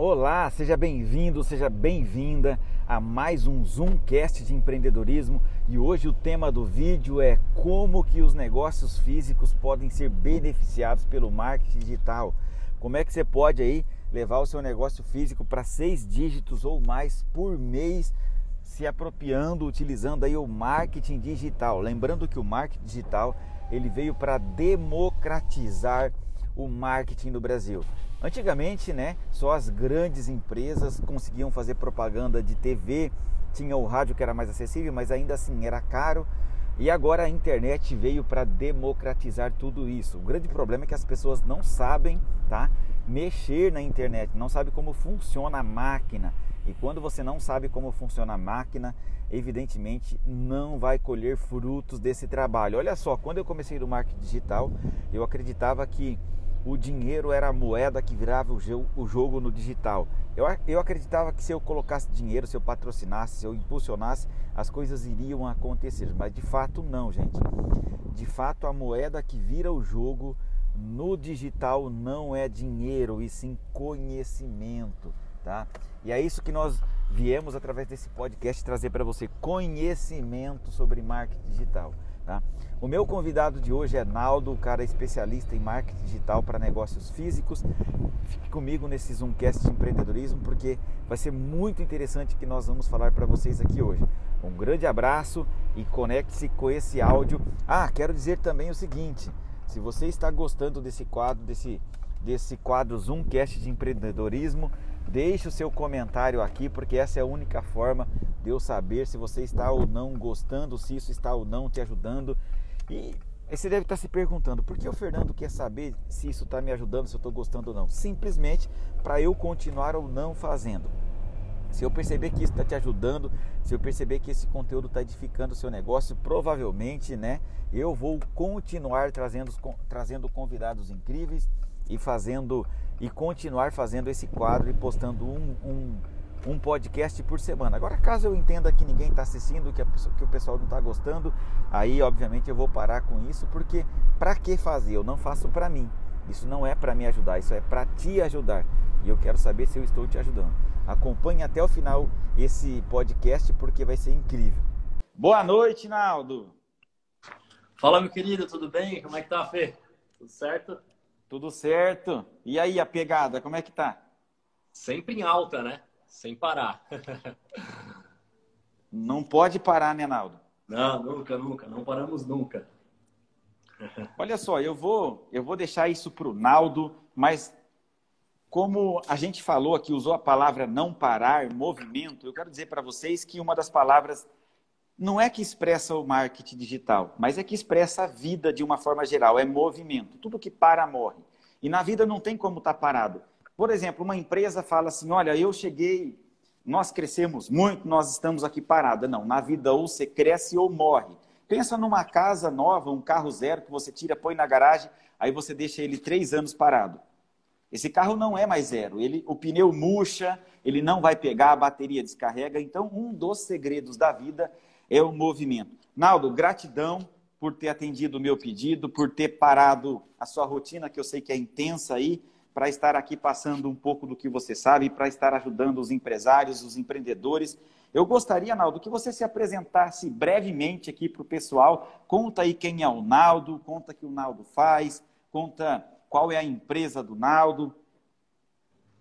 Olá, seja bem-vindo, seja bem-vinda a mais um Zoomcast de empreendedorismo e hoje o tema do vídeo é como que os negócios físicos podem ser beneficiados pelo marketing digital. Como é que você pode aí levar o seu negócio físico para seis dígitos ou mais por mês se apropriando, utilizando aí o marketing digital. Lembrando que o marketing digital ele veio para democratizar o marketing no Brasil. Antigamente, né, só as grandes empresas conseguiam fazer propaganda de TV, tinha o rádio que era mais acessível, mas ainda assim era caro. E agora a internet veio para democratizar tudo isso. O grande problema é que as pessoas não sabem, tá, mexer na internet, não sabem como funciona a máquina. E quando você não sabe como funciona a máquina, evidentemente não vai colher frutos desse trabalho. Olha só, quando eu comecei no marketing digital, eu acreditava que o dinheiro era a moeda que virava o jogo no digital. Eu, eu acreditava que se eu colocasse dinheiro, se eu patrocinasse, se eu impulsionasse, as coisas iriam acontecer. Mas de fato, não, gente. De fato, a moeda que vira o jogo no digital não é dinheiro, e sim conhecimento. Tá? E é isso que nós viemos através desse podcast trazer para você conhecimento sobre marketing digital. Tá? O meu convidado de hoje é Naldo, cara especialista em marketing digital para negócios físicos. Fique comigo nesse Zoomcast de empreendedorismo porque vai ser muito interessante que nós vamos falar para vocês aqui hoje. Um grande abraço e conecte-se com esse áudio. Ah, quero dizer também o seguinte: se você está gostando desse quadro, desse, desse quadro Zoomcast de empreendedorismo, Deixe o seu comentário aqui, porque essa é a única forma de eu saber se você está ou não gostando, se isso está ou não te ajudando. E você deve estar se perguntando, por que o Fernando quer saber se isso está me ajudando, se eu estou gostando ou não? Simplesmente para eu continuar ou não fazendo. Se eu perceber que isso está te ajudando, se eu perceber que esse conteúdo está edificando o seu negócio, provavelmente, né, eu vou continuar trazendo, trazendo convidados incríveis e fazendo e continuar fazendo esse quadro e postando um, um, um podcast por semana. Agora, caso eu entenda que ninguém está assistindo, que, pessoa, que o pessoal não está gostando, aí obviamente eu vou parar com isso, porque para que fazer? Eu não faço para mim. Isso não é para me ajudar, isso é para te ajudar. E eu quero saber se eu estou te ajudando. Acompanhe até o final esse podcast porque vai ser incrível. Boa noite, Naldo. Fala, meu querido, tudo bem? Como é que tá, Fê? Tudo certo? Tudo certo. E aí, a pegada, como é que tá? Sempre em alta, né? Sem parar. Não pode parar, né, Naldo? Não, nunca, nunca. Não paramos nunca. Olha só, eu vou, eu vou deixar isso para o Naldo, mas como a gente falou aqui, usou a palavra não parar, movimento, eu quero dizer para vocês que uma das palavras não é que expressa o marketing digital, mas é que expressa a vida de uma forma geral, é movimento. Tudo que para morre. E na vida não tem como estar tá parado. Por exemplo, uma empresa fala assim: olha, eu cheguei, nós crescemos muito, nós estamos aqui parados. Não, na vida ou você cresce ou morre. Pensa numa casa nova, um carro zero que você tira, põe na garagem, aí você deixa ele três anos parado. Esse carro não é mais zero, ele, o pneu murcha, ele não vai pegar, a bateria descarrega. Então, um dos segredos da vida é o movimento. Naldo, gratidão por ter atendido o meu pedido, por ter parado a sua rotina, que eu sei que é intensa aí, para estar aqui passando um pouco do que você sabe, para estar ajudando os empresários, os empreendedores. Eu gostaria, Naldo, que você se apresentasse brevemente aqui para o pessoal. Conta aí quem é o Naldo, conta que o Naldo faz, conta qual é a empresa do Naldo.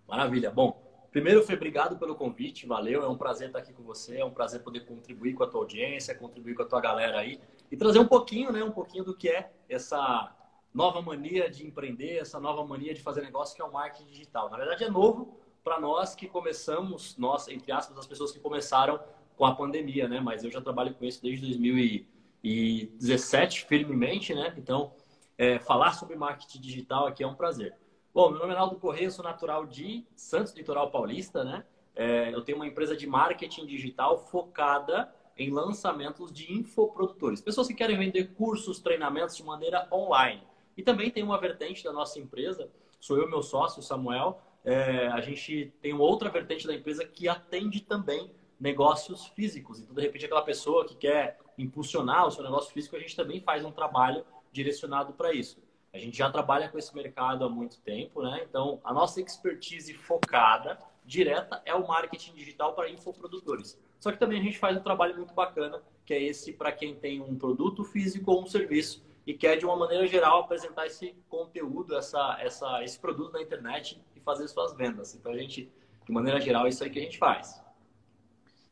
Maravilha. Bom, Primeiro, Fê, obrigado pelo convite, valeu. É um prazer estar aqui com você, é um prazer poder contribuir com a tua audiência, contribuir com a tua galera aí e trazer um pouquinho, né, um pouquinho do que é essa nova mania de empreender, essa nova mania de fazer negócio que é o marketing digital. Na verdade, é novo para nós que começamos, nós, entre aspas, as pessoas que começaram com a pandemia, né? Mas eu já trabalho com isso desde 2017, firmemente, né? Então, é, falar sobre marketing digital aqui é um prazer. Bom, meu nome é Naldo Correia, sou natural de Santos, litoral paulista, né? É, eu tenho uma empresa de marketing digital focada em lançamentos de infoprodutores. Pessoas que querem vender cursos, treinamentos de maneira online. E também tem uma vertente da nossa empresa, sou eu meu sócio, Samuel. É, a gente tem outra vertente da empresa que atende também negócios físicos. Então, de repente, aquela pessoa que quer impulsionar o seu negócio físico, a gente também faz um trabalho direcionado para isso. A gente já trabalha com esse mercado há muito tempo, né? Então, a nossa expertise focada, direta, é o marketing digital para infoprodutores. Só que também a gente faz um trabalho muito bacana, que é esse para quem tem um produto físico ou um serviço e quer, de uma maneira geral, apresentar esse conteúdo, essa, essa, esse produto na internet e fazer suas vendas. Então, a gente, de maneira geral, é isso aí que a gente faz.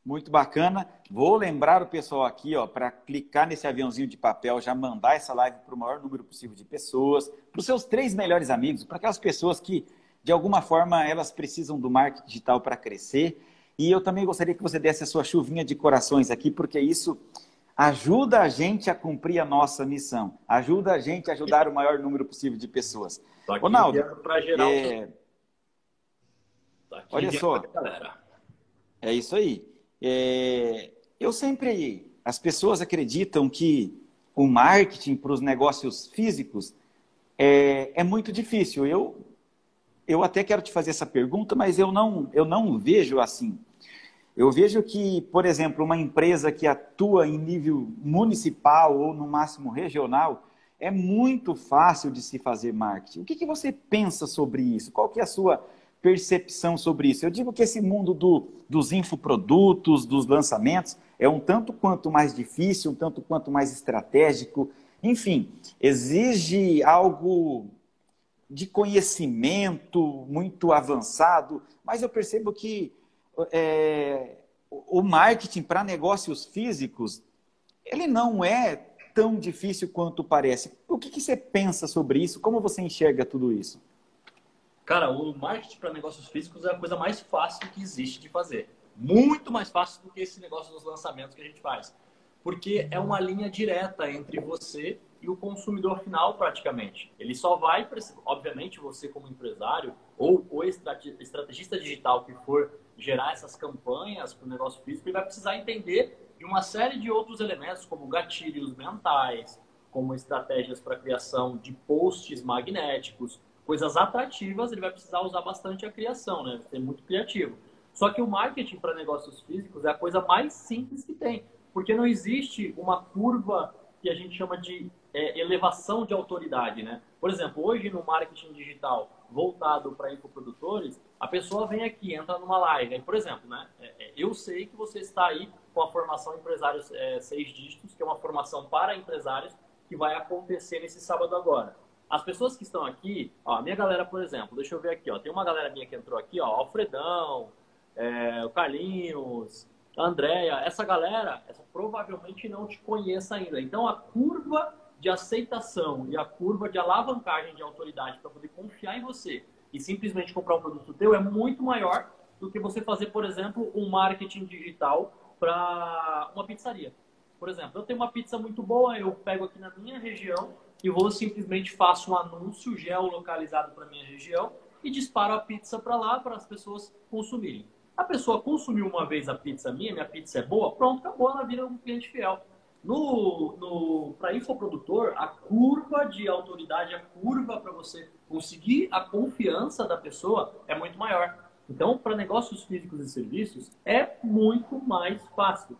Muito bacana. Vou lembrar o pessoal aqui, ó, para clicar nesse aviãozinho de papel, já mandar essa live para o maior número possível de pessoas, para os seus três melhores amigos, para aquelas pessoas que, de alguma forma, elas precisam do marketing digital para crescer. E eu também gostaria que você desse a sua chuvinha de corações aqui, porque isso ajuda a gente a cumprir a nossa missão, ajuda a gente a ajudar o maior número possível de pessoas. Ronaldo, é... olha só, é isso aí. É, eu sempre. As pessoas acreditam que o marketing para os negócios físicos é, é muito difícil. Eu, eu até quero te fazer essa pergunta, mas eu não, eu não vejo assim. Eu vejo que, por exemplo, uma empresa que atua em nível municipal ou no máximo regional, é muito fácil de se fazer marketing. O que, que você pensa sobre isso? Qual que é a sua percepção sobre isso? Eu digo que esse mundo do, dos infoprodutos, dos lançamentos, é um tanto quanto mais difícil, um tanto quanto mais estratégico. Enfim, exige algo de conhecimento muito avançado, mas eu percebo que é, o marketing para negócios físicos, ele não é tão difícil quanto parece. O que, que você pensa sobre isso? Como você enxerga tudo isso? Cara, o marketing para negócios físicos é a coisa mais fácil que existe de fazer. Muito mais fácil do que esse negócio dos lançamentos que a gente faz. Porque é uma linha direta entre você e o consumidor final, praticamente. Ele só vai, obviamente, você como empresário ou o estrategista digital que for gerar essas campanhas para o negócio físico, ele vai precisar entender de uma série de outros elementos, como gatilhos mentais, como estratégias para criação de posts magnéticos, coisas atrativas, ele vai precisar usar bastante a criação, né? Ser muito criativo. Só que o marketing para negócios físicos é a coisa mais simples que tem, porque não existe uma curva que a gente chama de é, elevação de autoridade, né? Por exemplo, hoje no marketing digital voltado para infoprodutores, a pessoa vem aqui, entra numa live, aí, por exemplo, né? É, é, eu sei que você está aí com a formação Empresários é, Seis Dígitos, que é uma formação para empresários que vai acontecer nesse sábado agora. As pessoas que estão aqui, ó, a minha galera, por exemplo, deixa eu ver aqui, ó, tem uma galera minha que entrou aqui, ó, Alfredão, é, o Carlinhos, a Andréia, essa galera, essa provavelmente não te conheça ainda. Então, a curva de aceitação e a curva de alavancagem de autoridade para poder confiar em você e simplesmente comprar um produto teu é muito maior do que você fazer, por exemplo, um marketing digital para uma pizzaria. Por exemplo, eu tenho uma pizza muito boa, eu pego aqui na minha região e vou simplesmente faço um anúncio geolocalizado para minha região e disparo a pizza para lá para as pessoas consumirem. A pessoa consumiu uma vez a pizza minha, minha pizza é boa, pronto, acabou, ela vira um cliente fiel. No, no, para infoprodutor, a curva de autoridade, a curva para você conseguir a confiança da pessoa é muito maior. Então, para negócios físicos e serviços, é muito mais fácil.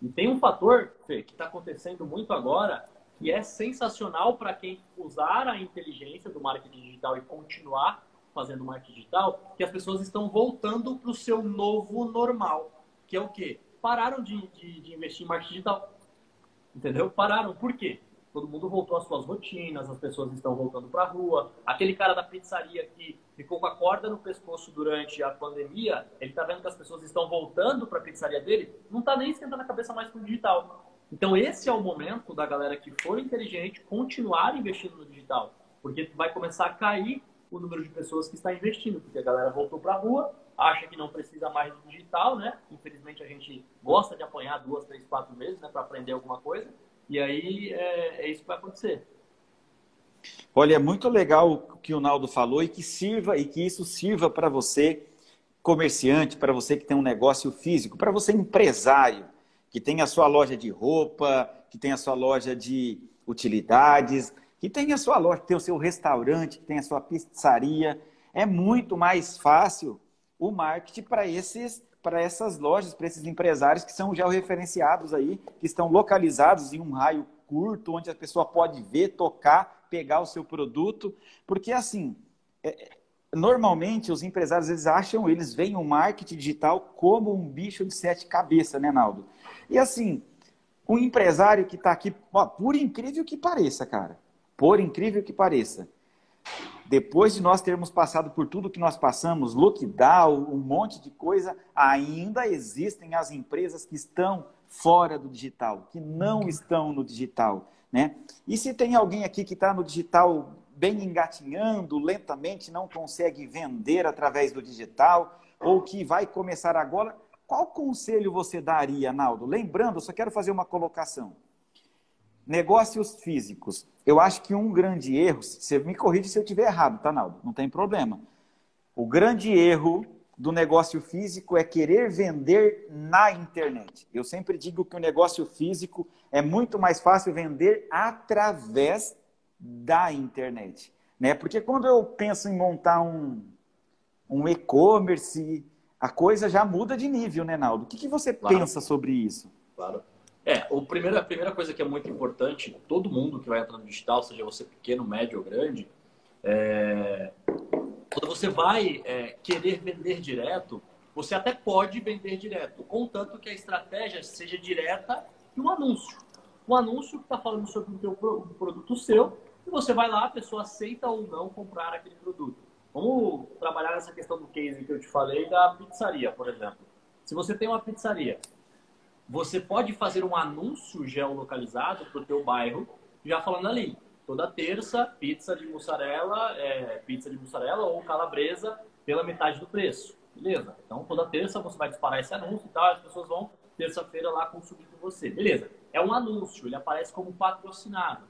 E tem um fator Fê, que está acontecendo muito agora, que é sensacional para quem usar a inteligência do marketing digital e continuar fazendo marketing digital, que as pessoas estão voltando para o seu novo normal, que é o quê? Pararam de, de, de investir em marketing digital. Entendeu? Pararam. Por quê? Todo mundo voltou às suas rotinas, as pessoas estão voltando para a rua. Aquele cara da pizzaria que ficou com a corda no pescoço durante a pandemia, ele está vendo que as pessoas estão voltando para a pizzaria dele, não está nem esquentando a cabeça mais com o digital. Então, esse é o momento da galera que for inteligente continuar investindo no digital, porque vai começar a cair o número de pessoas que está investindo, porque a galera voltou para a rua, acha que não precisa mais do digital, né? Infelizmente, a gente gosta de apanhar duas, três, quatro vezes né, para aprender alguma coisa, e aí é, é isso que vai acontecer. Olha, é muito legal o que o Naldo falou e que sirva e que isso sirva para você comerciante, para você que tem um negócio físico, para você empresário que tem a sua loja de roupa, que tem a sua loja de utilidades, que tem a sua loja, que tem o seu restaurante, que tem a sua pizzaria. É muito mais fácil o marketing para esses para essas lojas, para esses empresários que são já referenciados aí, que estão localizados em um raio curto, onde a pessoa pode ver, tocar, pegar o seu produto, porque assim, é, normalmente os empresários eles acham, eles veem o marketing digital como um bicho de sete cabeças, né, Naldo? E assim, o empresário que está aqui, ó, por incrível que pareça, cara, por incrível que pareça, depois de nós termos passado por tudo que nós passamos, lockdown, um monte de coisa, ainda existem as empresas que estão fora do digital, que não estão no digital. Né? E se tem alguém aqui que está no digital bem engatinhando, lentamente, não consegue vender através do digital, ou que vai começar agora, qual conselho você daria, Naldo? Lembrando, só quero fazer uma colocação. Negócios físicos. Eu acho que um grande erro, você me corrige se eu estiver errado, tá, Naldo? Não tem problema. O grande erro do negócio físico é querer vender na internet. Eu sempre digo que o negócio físico é muito mais fácil vender através da internet. Né? Porque quando eu penso em montar um, um e-commerce, a coisa já muda de nível, né, Naldo? O que, que você claro. pensa sobre isso? Claro. É, o primeiro, a primeira coisa que é muito importante, todo mundo que vai entrar no digital, seja você pequeno, médio ou grande, é... quando você vai é, querer vender direto, você até pode vender direto, contanto que a estratégia seja direta e um anúncio. Um anúncio que está falando sobre o teu um produto seu, e você vai lá, a pessoa aceita ou não comprar aquele produto. Vamos trabalhar nessa questão do case que eu te falei da pizzaria, por exemplo. Se você tem uma pizzaria você pode fazer um anúncio geolocalizado para o teu bairro, já falando ali, toda terça, pizza de mussarela, é, pizza de mussarela ou calabresa pela metade do preço. Beleza? Então, toda terça você vai disparar esse anúncio e tal, as pessoas vão terça-feira lá consumir com você. Beleza. É um anúncio, ele aparece como patrocinado.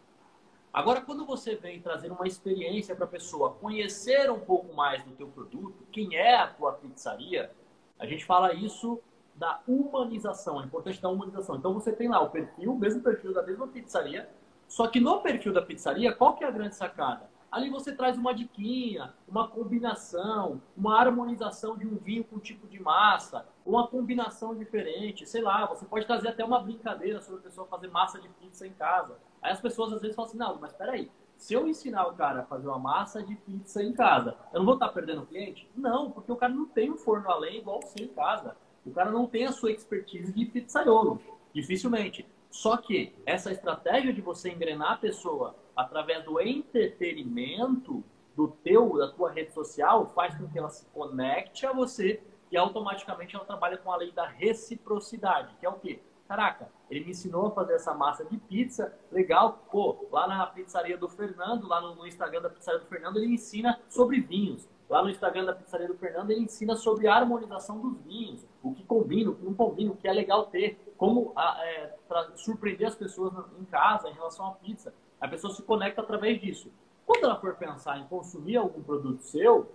Agora, quando você vem trazer uma experiência para a pessoa conhecer um pouco mais do teu produto, quem é a tua pizzaria, a gente fala isso da humanização, a importância da humanização. Então você tem lá o perfil, o mesmo perfil da mesma pizzaria, só que no perfil da pizzaria, qual que é a grande sacada? Ali você traz uma diquinha, uma combinação, uma harmonização de um vinho com um tipo de massa, uma combinação diferente, sei lá, você pode trazer até uma brincadeira sobre a pessoa fazer massa de pizza em casa. Aí as pessoas às vezes falam assim, não, mas peraí, se eu ensinar o cara a fazer uma massa de pizza em casa, eu não vou estar perdendo cliente? Não, porque o cara não tem um forno além igual o seu em casa. O cara não tem a sua expertise de pizzaiolo, dificilmente. Só que essa estratégia de você engrenar a pessoa através do entretenimento do teu, da tua rede social, faz com que ela se conecte a você e automaticamente ela trabalha com a lei da reciprocidade, que é o quê? Caraca, ele me ensinou a fazer essa massa de pizza, legal. Pô, lá na pizzaria do Fernando, lá no, Instagram da pizzaria do Fernando, ele ensina sobre vinhos. Lá no Instagram da Pizzaria do Fernando, ele ensina sobre a harmonização dos vinhos, o que combina, o que não combina, o que é legal ter, como é, surpreender as pessoas em casa em relação à pizza. A pessoa se conecta através disso. Quando ela for pensar em consumir algum produto seu,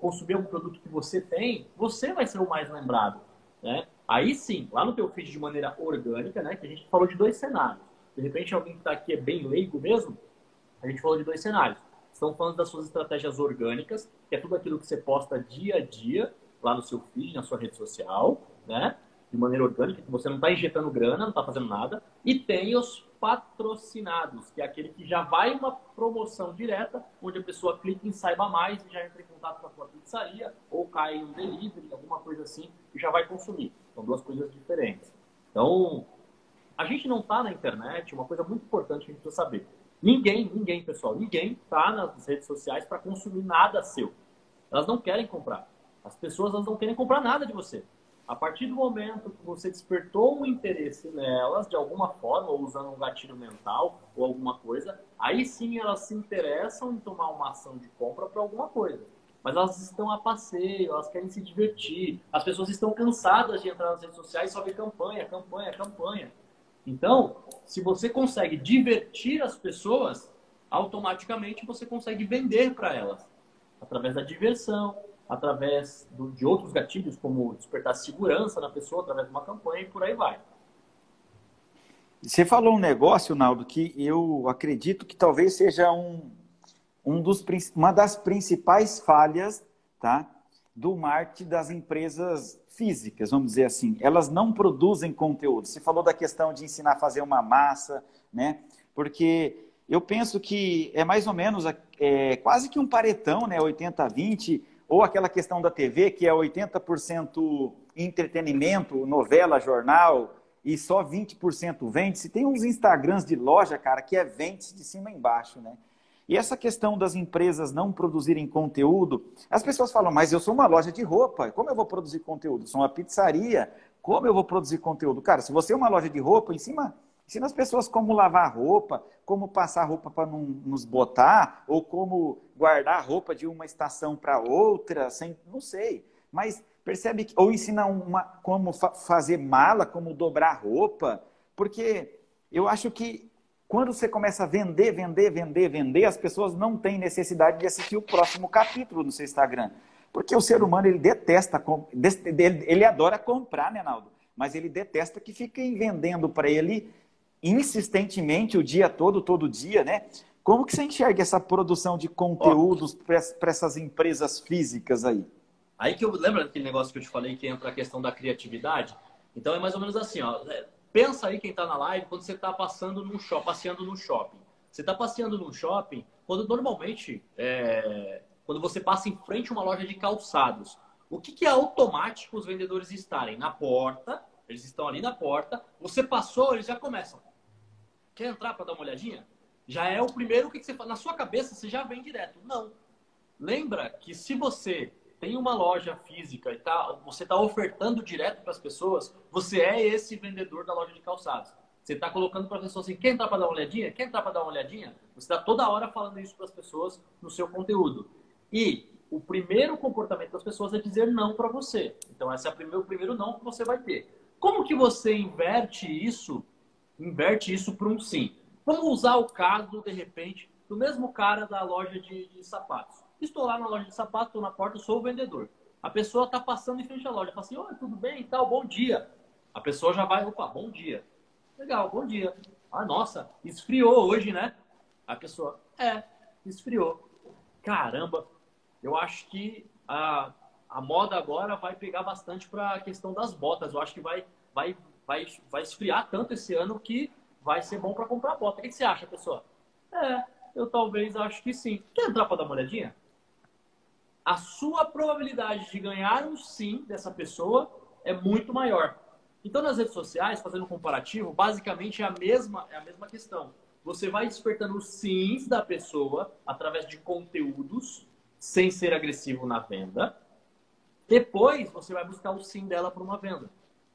consumir algum produto que você tem, você vai ser o mais lembrado. Né? Aí sim, lá no teu feed de maneira orgânica, né, que a gente falou de dois cenários. De repente, alguém que está aqui é bem leigo mesmo, a gente falou de dois cenários Estão falando das suas estratégias orgânicas, que é tudo aquilo que você posta dia a dia lá no seu feed, na sua rede social, né? De maneira orgânica, que você não está injetando grana, não está fazendo nada. E tem os patrocinados, que é aquele que já vai uma promoção direta, onde a pessoa clica em saiba mais e já entra em contato com a sua pizzaria, ou cai em um delivery, alguma coisa assim, e já vai consumir. São duas coisas diferentes. Então, a gente não está na internet, uma coisa muito importante que a gente precisa saber. Ninguém, ninguém, pessoal, ninguém está nas redes sociais para consumir nada seu. Elas não querem comprar. As pessoas elas não querem comprar nada de você. A partir do momento que você despertou um interesse nelas, de alguma forma, ou usando um gatilho mental ou alguma coisa, aí sim elas se interessam em tomar uma ação de compra para alguma coisa. Mas elas estão a passeio, elas querem se divertir. As pessoas estão cansadas de entrar nas redes sociais e só ver campanha, campanha, campanha. Então, se você consegue divertir as pessoas, automaticamente você consegue vender para elas. Através da diversão, através do, de outros gatilhos, como despertar segurança na pessoa, através de uma campanha e por aí vai. Você falou um negócio, Naldo, que eu acredito que talvez seja um, um dos, uma das principais falhas tá, do marketing das empresas físicas, vamos dizer assim, elas não produzem conteúdo. Você falou da questão de ensinar a fazer uma massa, né? Porque eu penso que é mais ou menos é, quase que um paretão, né? 80-20, ou aquela questão da TV, que é 80% entretenimento, novela, jornal, e só 20% vende. Se tem uns Instagrams de loja, cara, que é vende de cima embaixo, né? E essa questão das empresas não produzirem conteúdo, as pessoas falam, mas eu sou uma loja de roupa, como eu vou produzir conteúdo? Sou uma pizzaria, como eu vou produzir conteúdo? Cara, se você é uma loja de roupa, Ensina as pessoas como lavar roupa, como passar roupa para não nos botar, ou como guardar roupa de uma estação para outra, sem, não sei. Mas percebe que, ou ensina uma, como fa fazer mala, como dobrar roupa, porque eu acho que quando você começa a vender, vender, vender, vender, as pessoas não têm necessidade de assistir o próximo capítulo no seu Instagram. Porque o ser humano, ele detesta, ele adora comprar, né, Naldo? Mas ele detesta que fiquem vendendo para ele insistentemente o dia todo, todo dia, né? Como que você enxerga essa produção de conteúdos para essas empresas físicas aí? Aí que eu lembro daquele negócio que eu te falei que entra a questão da criatividade. Então é mais ou menos assim, ó. Pensa aí quem está na live quando você está passando no shopping, passeando no shopping. Você está passeando no shopping quando normalmente é, quando você passa em frente a uma loja de calçados. O que, que é automático os vendedores estarem na porta? Eles estão ali na porta. Você passou, eles já começam. Quer entrar para dar uma olhadinha? Já é o primeiro que você faz. Na sua cabeça, você já vem direto. Não. Lembra que se você tem uma loja física e tá, você está ofertando direto para as pessoas, você é esse vendedor da loja de calçados. Você está colocando para as pessoas assim, quer entrar para dar uma olhadinha? Quer entrar para dar uma olhadinha? Você está toda hora falando isso para as pessoas no seu conteúdo. E o primeiro comportamento das pessoas é dizer não para você. Então, esse é o primeiro, o primeiro não que você vai ter. Como que você inverte isso inverte isso para um sim. Vamos usar o caso, de repente, do mesmo cara da loja de, de sapatos. Estou lá na loja de sapatos, estou na porta, sou o vendedor. A pessoa está passando em frente à loja, fala assim, oi, tudo bem e tal, bom dia. A pessoa já vai, opa, bom dia. Legal, bom dia. Ah, nossa, esfriou hoje, né? A pessoa, é, esfriou. Caramba, eu acho que a, a moda agora vai pegar bastante para a questão das botas. Eu acho que vai, vai vai, vai esfriar tanto esse ano que vai ser bom para comprar bota. O que, você acha, pessoal? É, eu talvez acho que sim. Quer entrar para dar uma olhadinha? A sua probabilidade de ganhar um sim dessa pessoa é muito maior. Então, nas redes sociais, fazendo um comparativo, basicamente é a mesma, é a mesma questão. Você vai despertando os sims da pessoa através de conteúdos, sem ser agressivo na venda. Depois, você vai buscar o sim dela para uma venda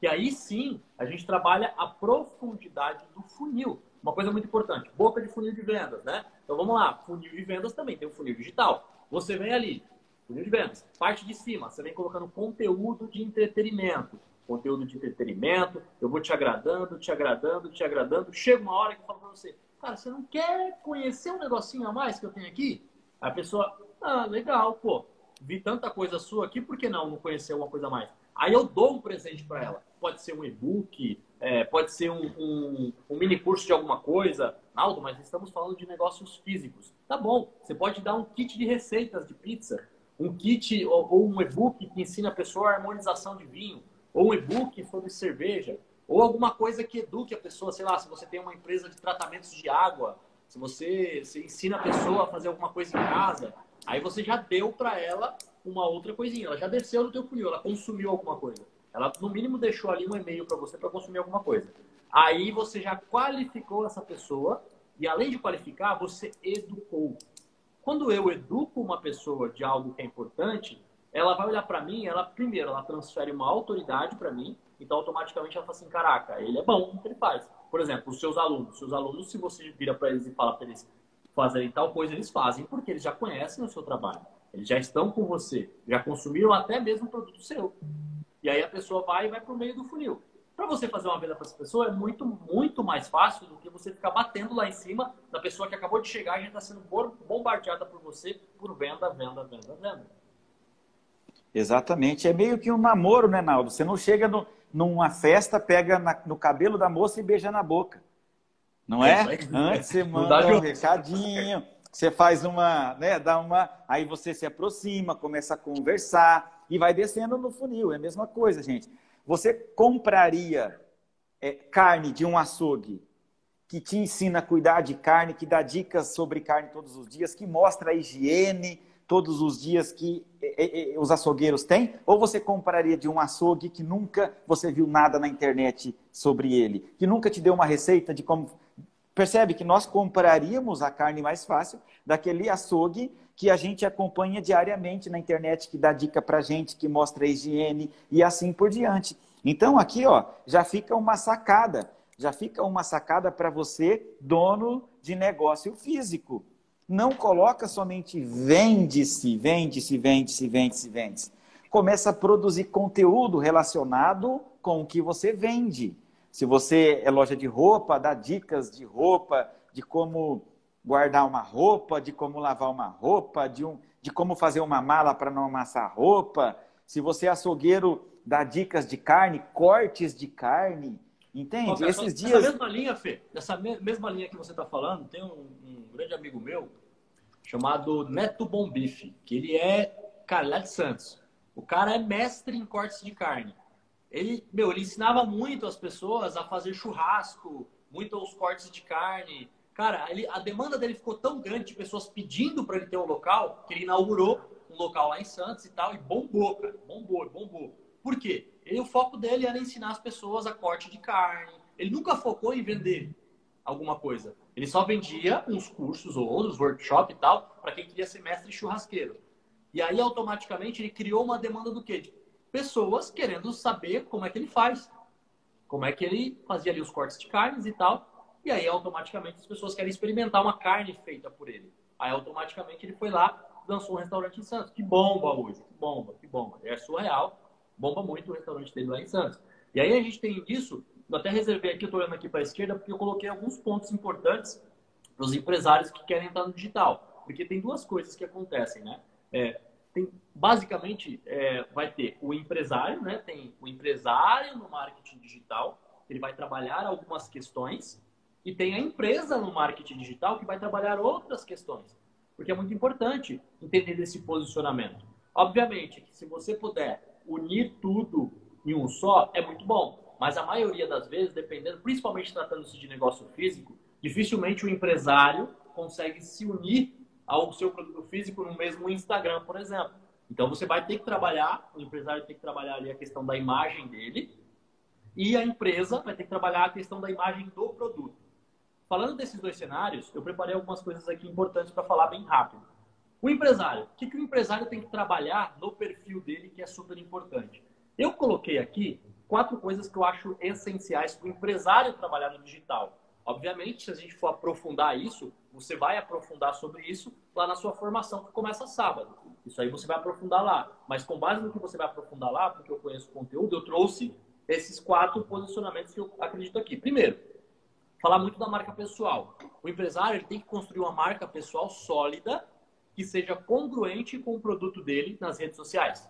que aí sim a gente trabalha a profundidade do funil. Uma coisa muito importante, boca de funil de vendas, né? Então vamos lá, funil de vendas também tem o funil digital. Você vem ali, funil de vendas, parte de cima, você vem colocando conteúdo de entretenimento. Conteúdo de entretenimento, eu vou te agradando, te agradando, te agradando. Chega uma hora que eu falo pra você, cara, você não quer conhecer um negocinho a mais que eu tenho aqui? A pessoa, ah, legal, pô, vi tanta coisa sua aqui, por que não não conhecer uma coisa a mais? Aí eu dou um presente para ela pode ser um e-book, é, pode ser um, um, um, mini curso de alguma coisa. Aldo, mas estamos falando de negócios físicos. Tá bom, você pode dar um kit de receitas de pizza, um kit ou, um e-book que ensina a pessoa a harmonização de vinho, ou um e-book sobre cerveja, ou alguma coisa que eduque a pessoa, sei lá, se você tem uma empresa de tratamentos de água, se você, você ensina a pessoa a fazer alguma coisa em casa, aí você já deu para ela uma outra coisinha, ela já desceu no teu funil, ela consumiu alguma coisa. Ela, no mínimo, deixou ali um e-mail para você para consumir alguma coisa. Aí você já qualificou essa pessoa e, além de qualificar, você educou. Quando eu educo uma pessoa de algo que é importante, ela vai olhar para mim, ela primeiro, ela transfere uma autoridade para mim, então automaticamente ela fala assim, caraca, ele é bom ele faz. Por exemplo, os seus alunos, seus alunos, se você vira para eles e fala para eles fazerem tal coisa, eles fazem porque eles já conhecem o seu trabalho. Eles já estão com você, já consumiram até mesmo um produto seu. E aí a pessoa vai e vai para o meio do funil. Para você fazer uma venda para essa pessoa é muito, muito mais fácil do que você ficar batendo lá em cima da pessoa que acabou de chegar e já está sendo bombardeada por você por venda, venda, venda, venda. Exatamente. É meio que um namoro, né, Naldo? Você não chega no, numa festa, pega na, no cabelo da moça e beija na boca. Não é? é Antes você manda um recadinho, você faz uma, né, dá uma, aí você se aproxima, começa a conversar, e vai descendo no funil. É a mesma coisa, gente. Você compraria é, carne de um açougue que te ensina a cuidar de carne, que dá dicas sobre carne todos os dias, que mostra a higiene todos os dias que os açougueiros têm? Ou você compraria de um açougue que nunca você viu nada na internet sobre ele, que nunca te deu uma receita de como. Percebe que nós compraríamos a carne mais fácil daquele açougue que a gente acompanha diariamente na internet, que dá dica para gente, que mostra a higiene e assim por diante. Então aqui, ó, já fica uma sacada, já fica uma sacada para você, dono de negócio físico não coloca somente vende-se, vende-se, vende-se, vende-se, vende-se. Começa a produzir conteúdo relacionado com o que você vende. Se você é loja de roupa, dá dicas de roupa, de como guardar uma roupa, de como lavar uma roupa, de, um, de como fazer uma mala para não amassar roupa. Se você é açougueiro, dá dicas de carne, cortes de carne. Entende? Esses dias. Nessa mesma linha, Fê, nessa mesma linha que você está falando, tem um, um, grande amigo meu chamado Neto Bombife, que ele é, cara, lá de Santos. O cara é mestre em cortes de carne. Ele, meu, ele ensinava muito as pessoas a fazer churrasco, muito os cortes de carne. Cara, ele, a demanda dele ficou tão grande de pessoas pedindo para ele ter um local, que ele inaugurou um local lá em Santos e tal, e bombou, cara. Bombou, bombou. Por quê? Ele, o foco dele era ensinar as pessoas a corte de carne. Ele nunca focou em vender alguma coisa. Ele só vendia uns cursos ou outros, workshop e tal, para quem queria ser mestre churrasqueiro. E aí, automaticamente, ele criou uma demanda do quê? De pessoas querendo saber como é que ele faz. Como é que ele fazia ali os cortes de carnes e tal. E aí, automaticamente, as pessoas querem experimentar uma carne feita por ele. Aí, automaticamente, ele foi lá, lançou um restaurante em Santos. Que bomba hoje, que bomba, que bomba. É surreal. Bomba muito o restaurante dele lá em Santos. E aí, a gente tem disso eu até reservei aqui, eu estou olhando aqui para a esquerda, porque eu coloquei alguns pontos importantes para os empresários que querem entrar no digital. Porque tem duas coisas que acontecem, né? É, tem, basicamente, é, vai ter o empresário, né? Tem o empresário no marketing digital, ele vai trabalhar algumas questões, e tem a empresa no marketing digital que vai trabalhar outras questões. Porque é muito importante entender esse posicionamento. Obviamente que se você puder unir tudo em um só, é muito bom. Mas a maioria das vezes, dependendo, principalmente tratando-se de negócio físico, dificilmente o empresário consegue se unir ao seu produto físico no mesmo Instagram, por exemplo. Então você vai ter que trabalhar, o empresário tem que trabalhar ali a questão da imagem dele e a empresa vai ter que trabalhar a questão da imagem do produto. Falando desses dois cenários, eu preparei algumas coisas aqui importantes para falar bem rápido. O empresário, o que, que o empresário tem que trabalhar no perfil dele que é super importante? Eu coloquei aqui quatro coisas que eu acho essenciais para o empresário trabalhar no digital. Obviamente, se a gente for aprofundar isso, você vai aprofundar sobre isso lá na sua formação que começa sábado. Isso aí você vai aprofundar lá. Mas com base no que você vai aprofundar lá, porque eu conheço o conteúdo, eu trouxe esses quatro posicionamentos que eu acredito aqui. Primeiro, falar muito da marca pessoal. O empresário ele tem que construir uma marca pessoal sólida que seja congruente com o produto dele nas redes sociais.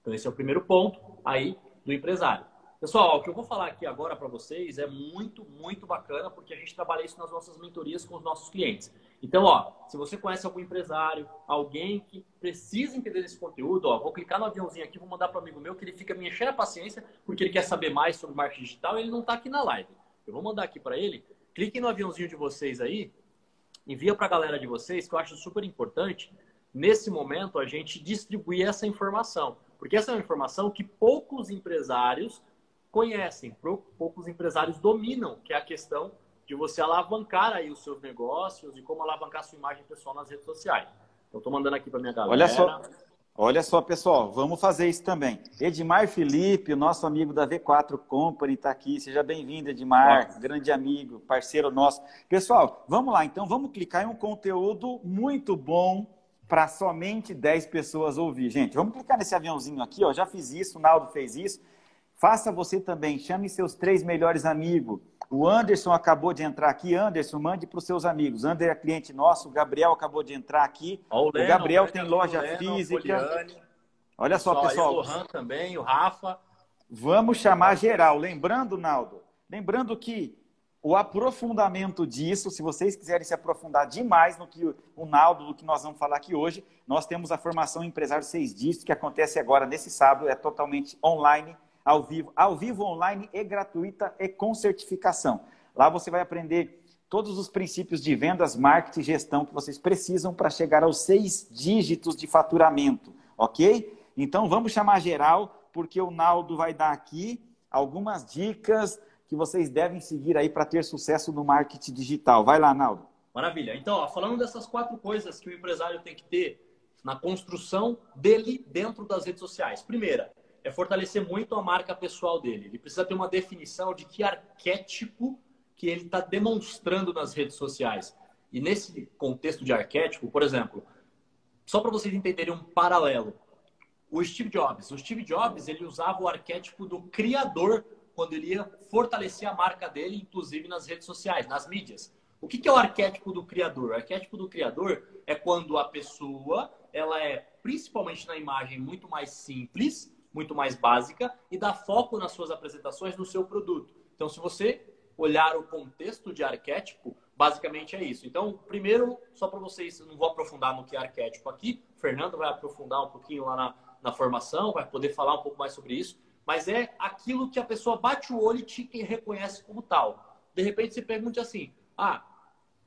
Então esse é o primeiro ponto aí do empresário. Pessoal, o que eu vou falar aqui agora para vocês é muito, muito bacana, porque a gente trabalha isso nas nossas mentorias com os nossos clientes. Então, ó, se você conhece algum empresário, alguém que precisa entender esse conteúdo, ó, vou clicar no aviãozinho aqui, vou mandar para um amigo meu que ele fica me enchendo a paciência, porque ele quer saber mais sobre marketing digital e ele não está aqui na live. Eu vou mandar aqui para ele. Cliquem no aviãozinho de vocês aí, envia para a galera de vocês, que eu acho super importante, nesse momento, a gente distribuir essa informação. Porque essa é uma informação que poucos empresários conhecem, poucos empresários dominam, que é a questão de você alavancar aí os seus negócios e como alavancar sua imagem pessoal nas redes sociais. Então, estou mandando aqui para minha galera. Olha só, olha só, pessoal, vamos fazer isso também. Edmar Felipe, nosso amigo da V4 Company, está aqui. Seja bem-vindo, Edmar, Nossa. grande amigo, parceiro nosso. Pessoal, vamos lá, então, vamos clicar em um conteúdo muito bom para somente 10 pessoas ouvir. Gente, vamos clicar nesse aviãozinho aqui, ó. Já fiz isso, o Naldo fez isso. Faça você também, chame seus três melhores amigos. O Anderson acabou de entrar aqui. Anderson, mande para os seus amigos. Anderson é cliente nosso. O Gabriel acabou de entrar aqui. o, o Gabriel tem loja física. Olha só, pessoal. O Lohan também, o Rafa. Vamos chamar geral. Lembrando, Naldo, lembrando que o aprofundamento disso, se vocês quiserem se aprofundar demais no que o Naldo, do que nós vamos falar aqui hoje, nós temos a formação Empresário 6 Dígitos, que acontece agora nesse sábado, é totalmente online ao vivo, ao vivo online e gratuita e com certificação. Lá você vai aprender todos os princípios de vendas, marketing e gestão que vocês precisam para chegar aos seis dígitos de faturamento, ok? Então vamos chamar geral, porque o Naldo vai dar aqui algumas dicas que vocês devem seguir aí para ter sucesso no marketing digital. Vai lá, Naldo. Maravilha. Então, ó, falando dessas quatro coisas que o empresário tem que ter na construção dele dentro das redes sociais. Primeira, é fortalecer muito a marca pessoal dele. Ele precisa ter uma definição de que arquétipo que ele está demonstrando nas redes sociais. E nesse contexto de arquétipo, por exemplo, só para vocês entenderem um paralelo, o Steve Jobs. O Steve Jobs ele usava o arquétipo do criador quando ele ia fortalecer a marca dele, inclusive nas redes sociais, nas mídias. O que, é o arquétipo do criador? O arquétipo do criador é quando a pessoa ela é principalmente na imagem muito mais simples, muito mais básica e dá foco nas suas apresentações no seu produto. Então, se você olhar o contexto de arquétipo, basicamente é isso. Então, primeiro, só para vocês, não vou aprofundar no que é arquétipo aqui, o Fernando vai aprofundar um pouquinho lá na, na formação, vai poder falar um pouco mais sobre isso, mas é aquilo que a pessoa bate o olho e te reconhece como tal. De repente, você pergunta assim: ah,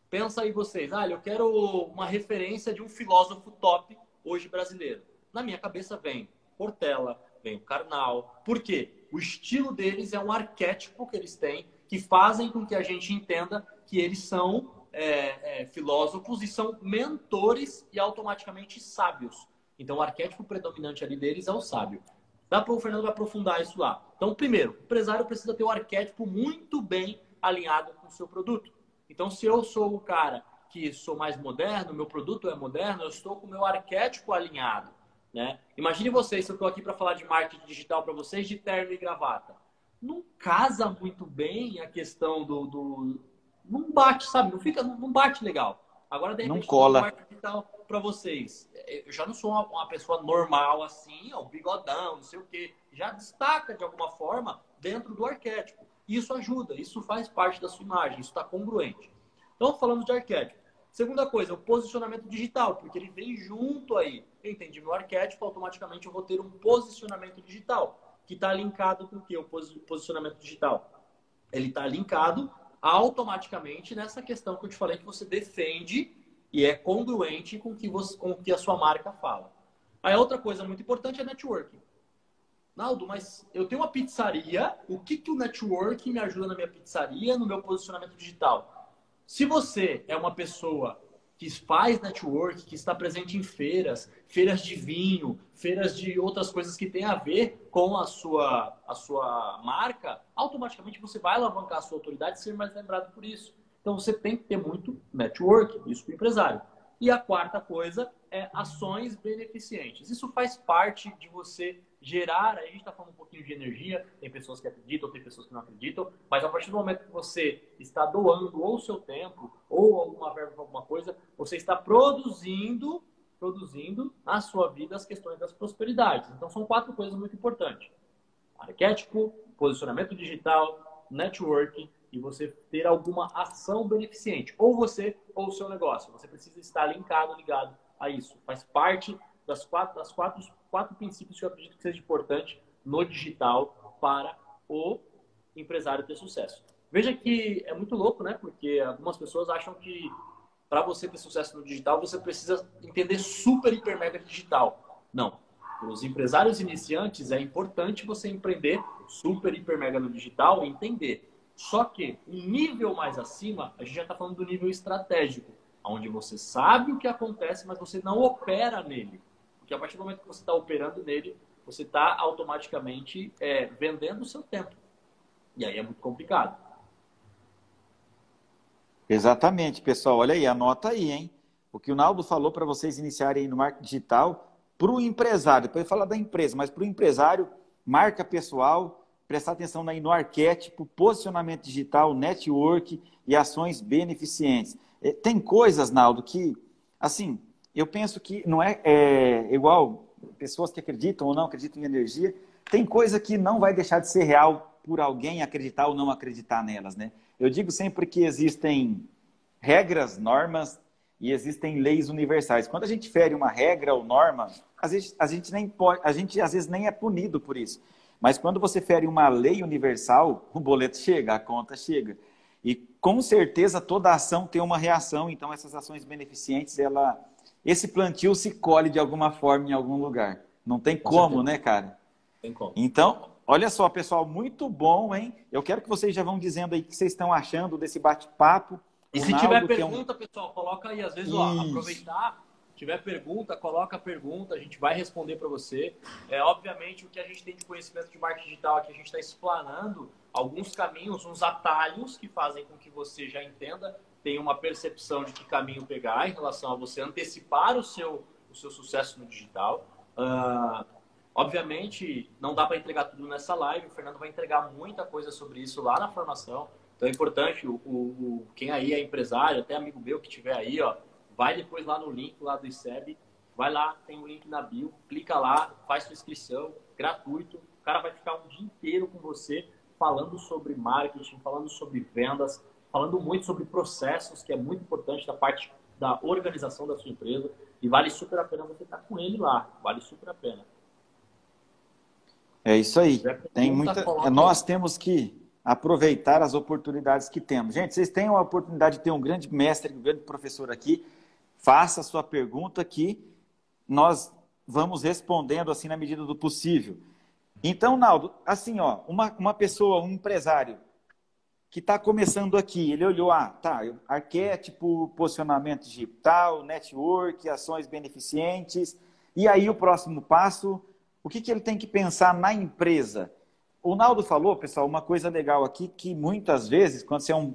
pensa aí vocês, ah, eu quero uma referência de um filósofo top hoje brasileiro. Na minha cabeça vem Portela, vem o Karnal. Por quê? O estilo deles é um arquétipo que eles têm que fazem com que a gente entenda que eles são é, é, filósofos e são mentores e automaticamente sábios. Então, o arquétipo predominante ali deles é o sábio. Dá para o Fernando aprofundar isso lá. Então, primeiro, o empresário precisa ter o arquétipo muito bem alinhado com o seu produto. Então, se eu sou o cara que sou mais moderno, meu produto é moderno, eu estou com o meu arquétipo alinhado. Né? Imagine vocês, se eu estou aqui para falar de marketing digital para vocês, de terno e gravata. Não casa muito bem a questão do, do... Não bate, sabe? Não, fica, não bate legal. Agora, de repente, não cola. marketing digital para vocês. Eu já não sou uma, uma, pessoa normal assim, ó, bigodão, não sei o quê. Já destaca de alguma forma dentro do arquétipo. Isso ajuda, isso faz parte da sua imagem, isso está congruente. Então, falando de arquétipo. Segunda coisa, o posicionamento digital, porque ele vem junto aí. Eu entendi meu arquétipo, automaticamente eu vou ter um posicionamento digital, que está linkado com o que? O posicionamento digital. Ele está linkado automaticamente nessa questão que eu te falei que você defende e é congruente com que você, com o que a sua marca fala. Aí outra coisa muito importante é networking. Naldo, mas eu tenho uma pizzaria, o que, que o networking me ajuda na minha pizzaria, no meu posicionamento digital? Se você é uma pessoa que faz network, que está presente em feiras, feiras de vinho, feiras de outras coisas que têm a ver com a sua, a sua marca, automaticamente você vai alavancar a sua autoridade e ser mais lembrado por isso. Então você tem que ter muito network, isso para o empresário. E a quarta coisa é ações beneficentes. Isso faz parte de você gerar, a gente está falando um pouquinho de energia, tem pessoas que acreditam, tem pessoas que não acreditam, mas a partir do momento que você está doando ou seu tempo, ou alguma verba alguma coisa, você está produzindo, produzindo na sua vida as questões das prosperidades. Então são quatro coisas muito importantes. Arquétipo, posicionamento digital, network e você ter alguma ação beneficente, ou você ou o seu negócio. Você precisa estar linkado, ligado a isso. Faz parte das quatro, das quatro quatro princípios que eu acredito que seja importante no digital para o empresário ter sucesso. Veja que é muito louco, né? Porque algumas pessoas acham que para você ter sucesso no digital, você precisa entender super, hiper, mega digital. Não. Para os empresários iniciantes, é importante você empreender super, hiper, mega no digital e entender. Só que, um nível mais acima, a gente já está falando do nível estratégico, onde você sabe o que acontece, mas você não opera nele. Porque a partir do momento que você está operando nele, você está automaticamente é, vendendo o seu tempo. E aí é muito complicado. Exatamente, pessoal. Olha aí, anota aí, hein? O que o Naldo falou para vocês iniciarem no marketing digital para o empresário, depois falar da empresa, mas para o empresário, marca pessoal, prestar atenção aí no arquétipo, posicionamento digital, network e ações beneficentes. É, tem coisas, Naldo, que, assim, eu penso que não é, é, igual pessoas que acreditam ou não acreditam em energia, tem coisa que não vai deixar de ser real por alguém acreditar ou não acreditar nelas, né? Eu digo sempre que existem regras, normas e existem leis universais. Quando a gente fere uma regra ou norma, a gente, a gente nem pode, a gente às vezes nem é punido por isso. Mas quando você fere uma lei universal, o boleto chega, a conta chega. E com certeza toda ação tem uma reação, então essas ações beneficentes, ela, esse plantio se colhe de alguma forma em algum lugar. Não tem com como, certeza. né, cara? Tem como. Então, olha só, pessoal, muito bom, hein? Eu quero que vocês já vão dizendo aí o que vocês estão achando desse bate-papo. E se tiver pergunta, é um... pessoal, coloca aí. Às vezes, ó, aproveitar tiver pergunta, coloca a pergunta, a gente vai responder para você. É, obviamente, o que a gente tem de conhecimento de marketing digital aqui, a gente está explanando alguns caminhos, uns atalhos que fazem com que você já entenda, tenha uma percepção de que caminho pegar em relação a você antecipar o seu, o seu sucesso no digital. Uh, obviamente, não dá para entregar tudo nessa live, o Fernando vai entregar muita coisa sobre isso lá na formação. Então é importante, o, o, quem aí é empresário, até amigo meu que tiver aí, ó, vai depois lá no link lá do ICEB, vai lá, tem um link na bio, clica lá, faz sua inscrição, gratuito. O cara vai ficar um dia inteiro com você falando sobre marketing, falando sobre vendas, falando muito sobre processos, que é muito importante da parte da organização da sua empresa. E vale super a pena você estar com ele lá. Vale super a pena. É isso aí. Tem muita... Nós temos que aproveitar as oportunidades que temos. Gente, vocês têm a oportunidade de ter um grande mestre, um grande professor aqui faça a sua pergunta que nós vamos respondendo assim na medida do possível. Então, Naldo, assim, ó, uma, uma pessoa, um empresário que está começando aqui, ele olhou, ah, tá, arquétipo, posicionamento digital, network, ações beneficentes, e aí o próximo passo, o que, que ele tem que pensar na empresa? O Naldo falou, pessoal, uma coisa legal aqui, que muitas vezes, quando você é um,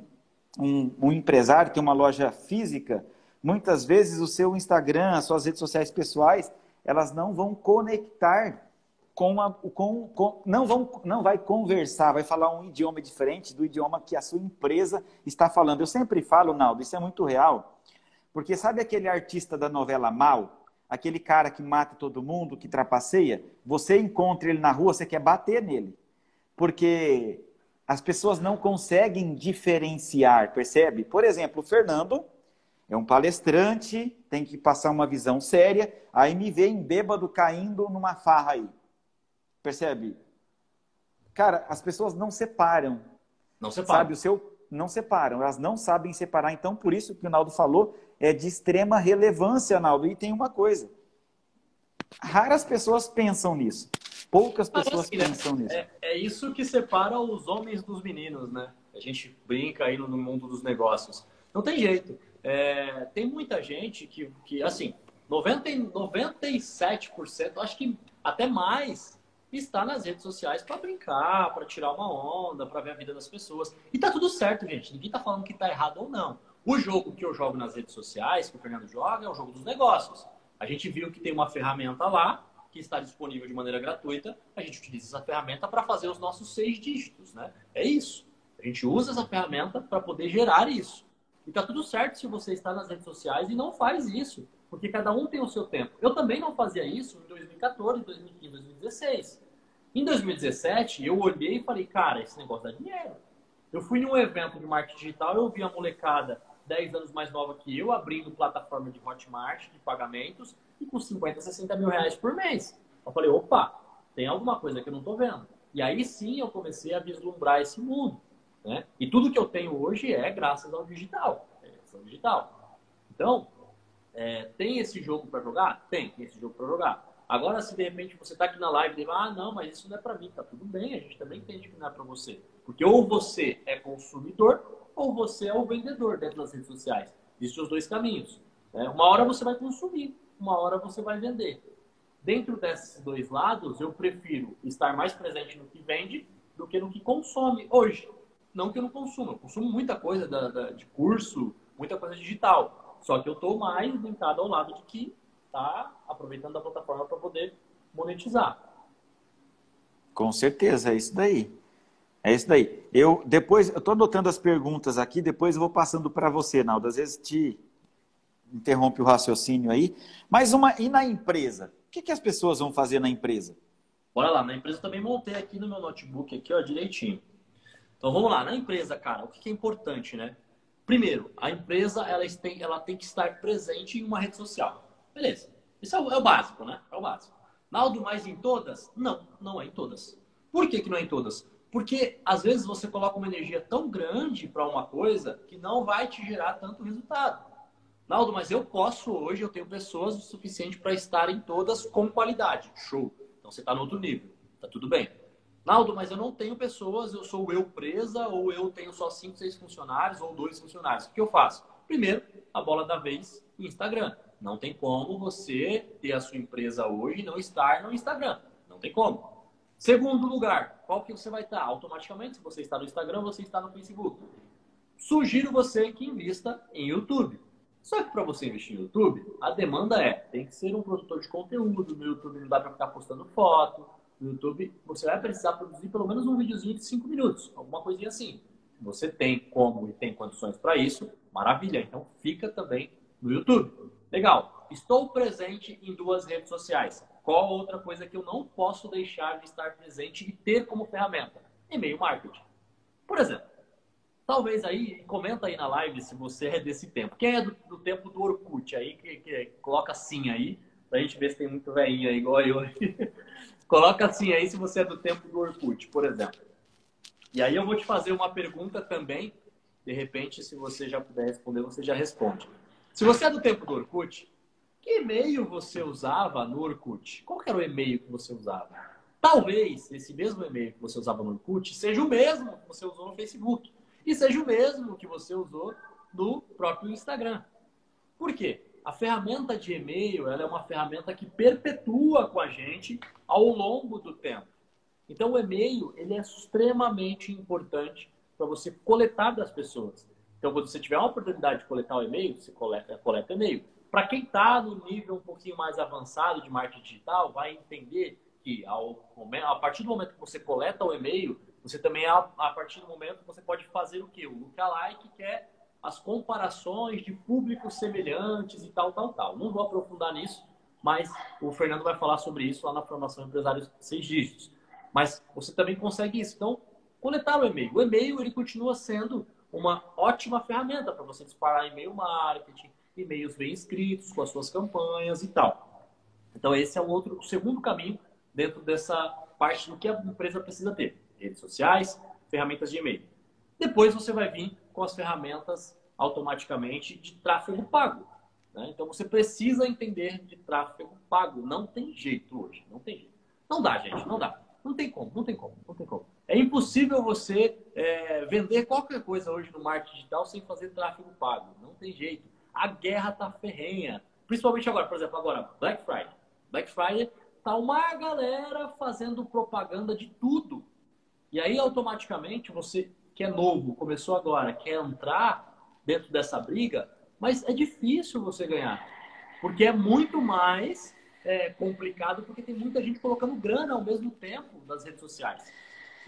um, um empresário, tem uma loja física, Muitas vezes o seu Instagram, as suas redes sociais pessoais, elas não vão conectar com, a, com, com não vão não vai conversar, vai falar um idioma diferente do idioma que a sua empresa está falando. Eu sempre falo, Naldo, isso é muito real. Porque sabe aquele artista da novela Mal? Aquele cara que mata todo mundo, que trapaceia? Você encontra ele na rua, você quer bater nele. Porque as pessoas não conseguem diferenciar, percebe? Por exemplo, o Fernando é um palestrante, tem que passar uma visão séria, aí me vê em bêbado caindo numa farra aí. Percebe? Cara, as pessoas não separam. Não separam. Sabe, o seu não separam, elas não sabem separar. Então, por isso que o Naldo falou, é de extrema relevância, Naldo. E tem uma coisa. Raras pessoas pensam nisso. Poucas pessoas assim, pensam né? nisso. É, é, isso que separa os homens dos meninos, né? A gente brinca aí no mundo dos negócios. Não tem jeito. É, tem muita gente que, que assim, 90, 97%, acho que até mais, está nas redes sociais para brincar, para tirar uma onda, para ver a vida das pessoas. E tá tudo certo, gente. Ninguém tá falando que tá errado ou não. O jogo que eu jogo nas redes sociais, que o Fernando joga, é o jogo dos negócios. A gente viu que tem uma ferramenta lá que está disponível de maneira gratuita. A gente utiliza essa ferramenta para fazer os nossos seis dígitos, né? É isso. A gente usa essa ferramenta para poder gerar isso. E tá tudo certo se você está nas redes sociais e não faz isso, porque cada um tem o seu tempo. Eu também não fazia isso em 2014, 2015, 2016. Em 2017, eu olhei e falei, cara, esse negócio dá dinheiro. Eu fui num evento de marketing digital, eu vi a molecada 10 anos mais nova que eu, abrindo plataforma de Hotmart, de pagamentos, e com 50, 60 mil reais por mês. Eu falei, opa, tem alguma coisa que eu não estou vendo. E aí sim eu comecei a vislumbrar esse mundo. Né? E tudo que eu tenho hoje é graças ao digital. É digital. Então, é, tem esse jogo para jogar? Tem, tem esse jogo para jogar. Agora, se de repente você está aqui na live e diz, ah, não, mas isso não é para mim, tá tudo bem, a gente também entende que não é para você. Porque ou você é consumidor ou você é o vendedor dentro das redes sociais. Existem os dois caminhos. Né? Uma hora você vai consumir, uma hora você vai vender. Dentro desses dois lados, eu prefiro estar mais presente no que vende do que no que consome hoje. Não que eu não consumo, eu consumo muita coisa da, da, de curso, muita coisa digital. Só que eu estou mais linkado ao lado de que está aproveitando a plataforma para poder monetizar. Com certeza, é isso daí. É isso daí. Eu depois eu estou anotando as perguntas aqui, depois eu vou passando para você, Naldo. Às vezes te interrompe o raciocínio aí. Mas uma e na empresa? O que, que as pessoas vão fazer na empresa? Bora lá, na empresa eu também montei aqui no meu notebook aqui, ó, direitinho. Então vamos lá, na empresa, cara, o que é importante, né? Primeiro, a empresa ela tem, ela tem que estar presente em uma rede social. Beleza. Isso é o, é o básico, né? É o básico. Naldo, mais em todas? Não, não é em todas. Por que, que não é em todas? Porque às vezes você coloca uma energia tão grande para uma coisa que não vai te gerar tanto resultado. Naldo, mas eu posso hoje, eu tenho pessoas o suficiente para estarem todas com qualidade. Show. Então você está no outro nível. Tá tudo bem. Naldo, mas eu não tenho pessoas, eu sou eu presa, ou eu tenho só cinco, seis funcionários, ou dois funcionários. O que eu faço? Primeiro, a bola da vez, Instagram. Não tem como você ter a sua empresa hoje e não estar no Instagram. Não tem como. Segundo lugar, qual que você vai estar? Automaticamente, se você está no Instagram, você está no Facebook. Sugiro você que invista em YouTube. Só que para você investir no YouTube, a demanda é, tem que ser um produtor de conteúdo. No YouTube não dá para ficar postando foto. No YouTube, você vai precisar produzir pelo menos um videozinho de 5 minutos, alguma coisinha assim. Você tem como e tem condições para isso, maravilha. Então fica também no YouTube. Legal. Estou presente em duas redes sociais. Qual outra coisa que eu não posso deixar de estar presente e ter como ferramenta? E-mail marketing. Por exemplo, talvez aí, comenta aí na live se você é desse tempo. Quem é do, do tempo do Orkut aí, que, que, coloca assim aí, pra gente ver se tem muito velhinho aí, igual eu. coloca assim aí se você é do tempo do Orkut, por exemplo. E aí eu vou te fazer uma pergunta também, de repente, se você já puder responder, você já responde. Se você é do tempo do Orkut, que e-mail você usava no Orkut? Qual era o e-mail que você usava? Talvez esse mesmo e-mail que você usava no Orkut seja o mesmo que você usou no Facebook. E seja o mesmo que você usou no próprio Instagram. Por quê? A ferramenta de e-mail ela é uma ferramenta que perpetua com a gente ao longo do tempo. Então, o e-mail ele é extremamente importante para você coletar das pessoas. Então, quando você tiver uma oportunidade de coletar o e-mail, você coleta, coleta e-mail. Para quem está no nível um pouquinho mais avançado de marketing digital, vai entender que ao, a partir do momento que você coleta o e-mail, você também, a, partir do momento, você pode fazer o quê? O lookalike, que é as comparações de públicos semelhantes e tal, tal, tal. Não vou aprofundar nisso, mas o Fernando vai falar sobre isso lá na formação Empresários Seis Dígitos. Mas você também consegue isso. Então, coletar o e-mail. O e-mail, ele continua sendo uma ótima ferramenta para você disparar e-mail marketing, e-mails bem escritos com as suas campanhas e tal. Então esse é o outro, o segundo caminho dentro dessa parte do que a empresa precisa ter: redes sociais, ferramentas de e-mail. Depois você vai vir com as ferramentas automaticamente de tráfego pago. Né? Então você precisa entender de tráfego pago. Não tem jeito hoje, não tem jeito. Não dá, gente, não dá. Não tem como, não tem como, não tem como. É impossível você é, vender qualquer coisa hoje no marketing digital sem fazer tráfego pago. Não tem jeito. A guerra tá ferrenha. Principalmente agora, por exemplo, agora, Black Friday. Black Friday tá uma galera fazendo propaganda de tudo. E aí, automaticamente, você que é novo, começou agora, quer entrar dentro dessa briga, mas é difícil você ganhar. Porque é muito mais é, complicado porque tem muita gente colocando grana ao mesmo tempo nas redes sociais.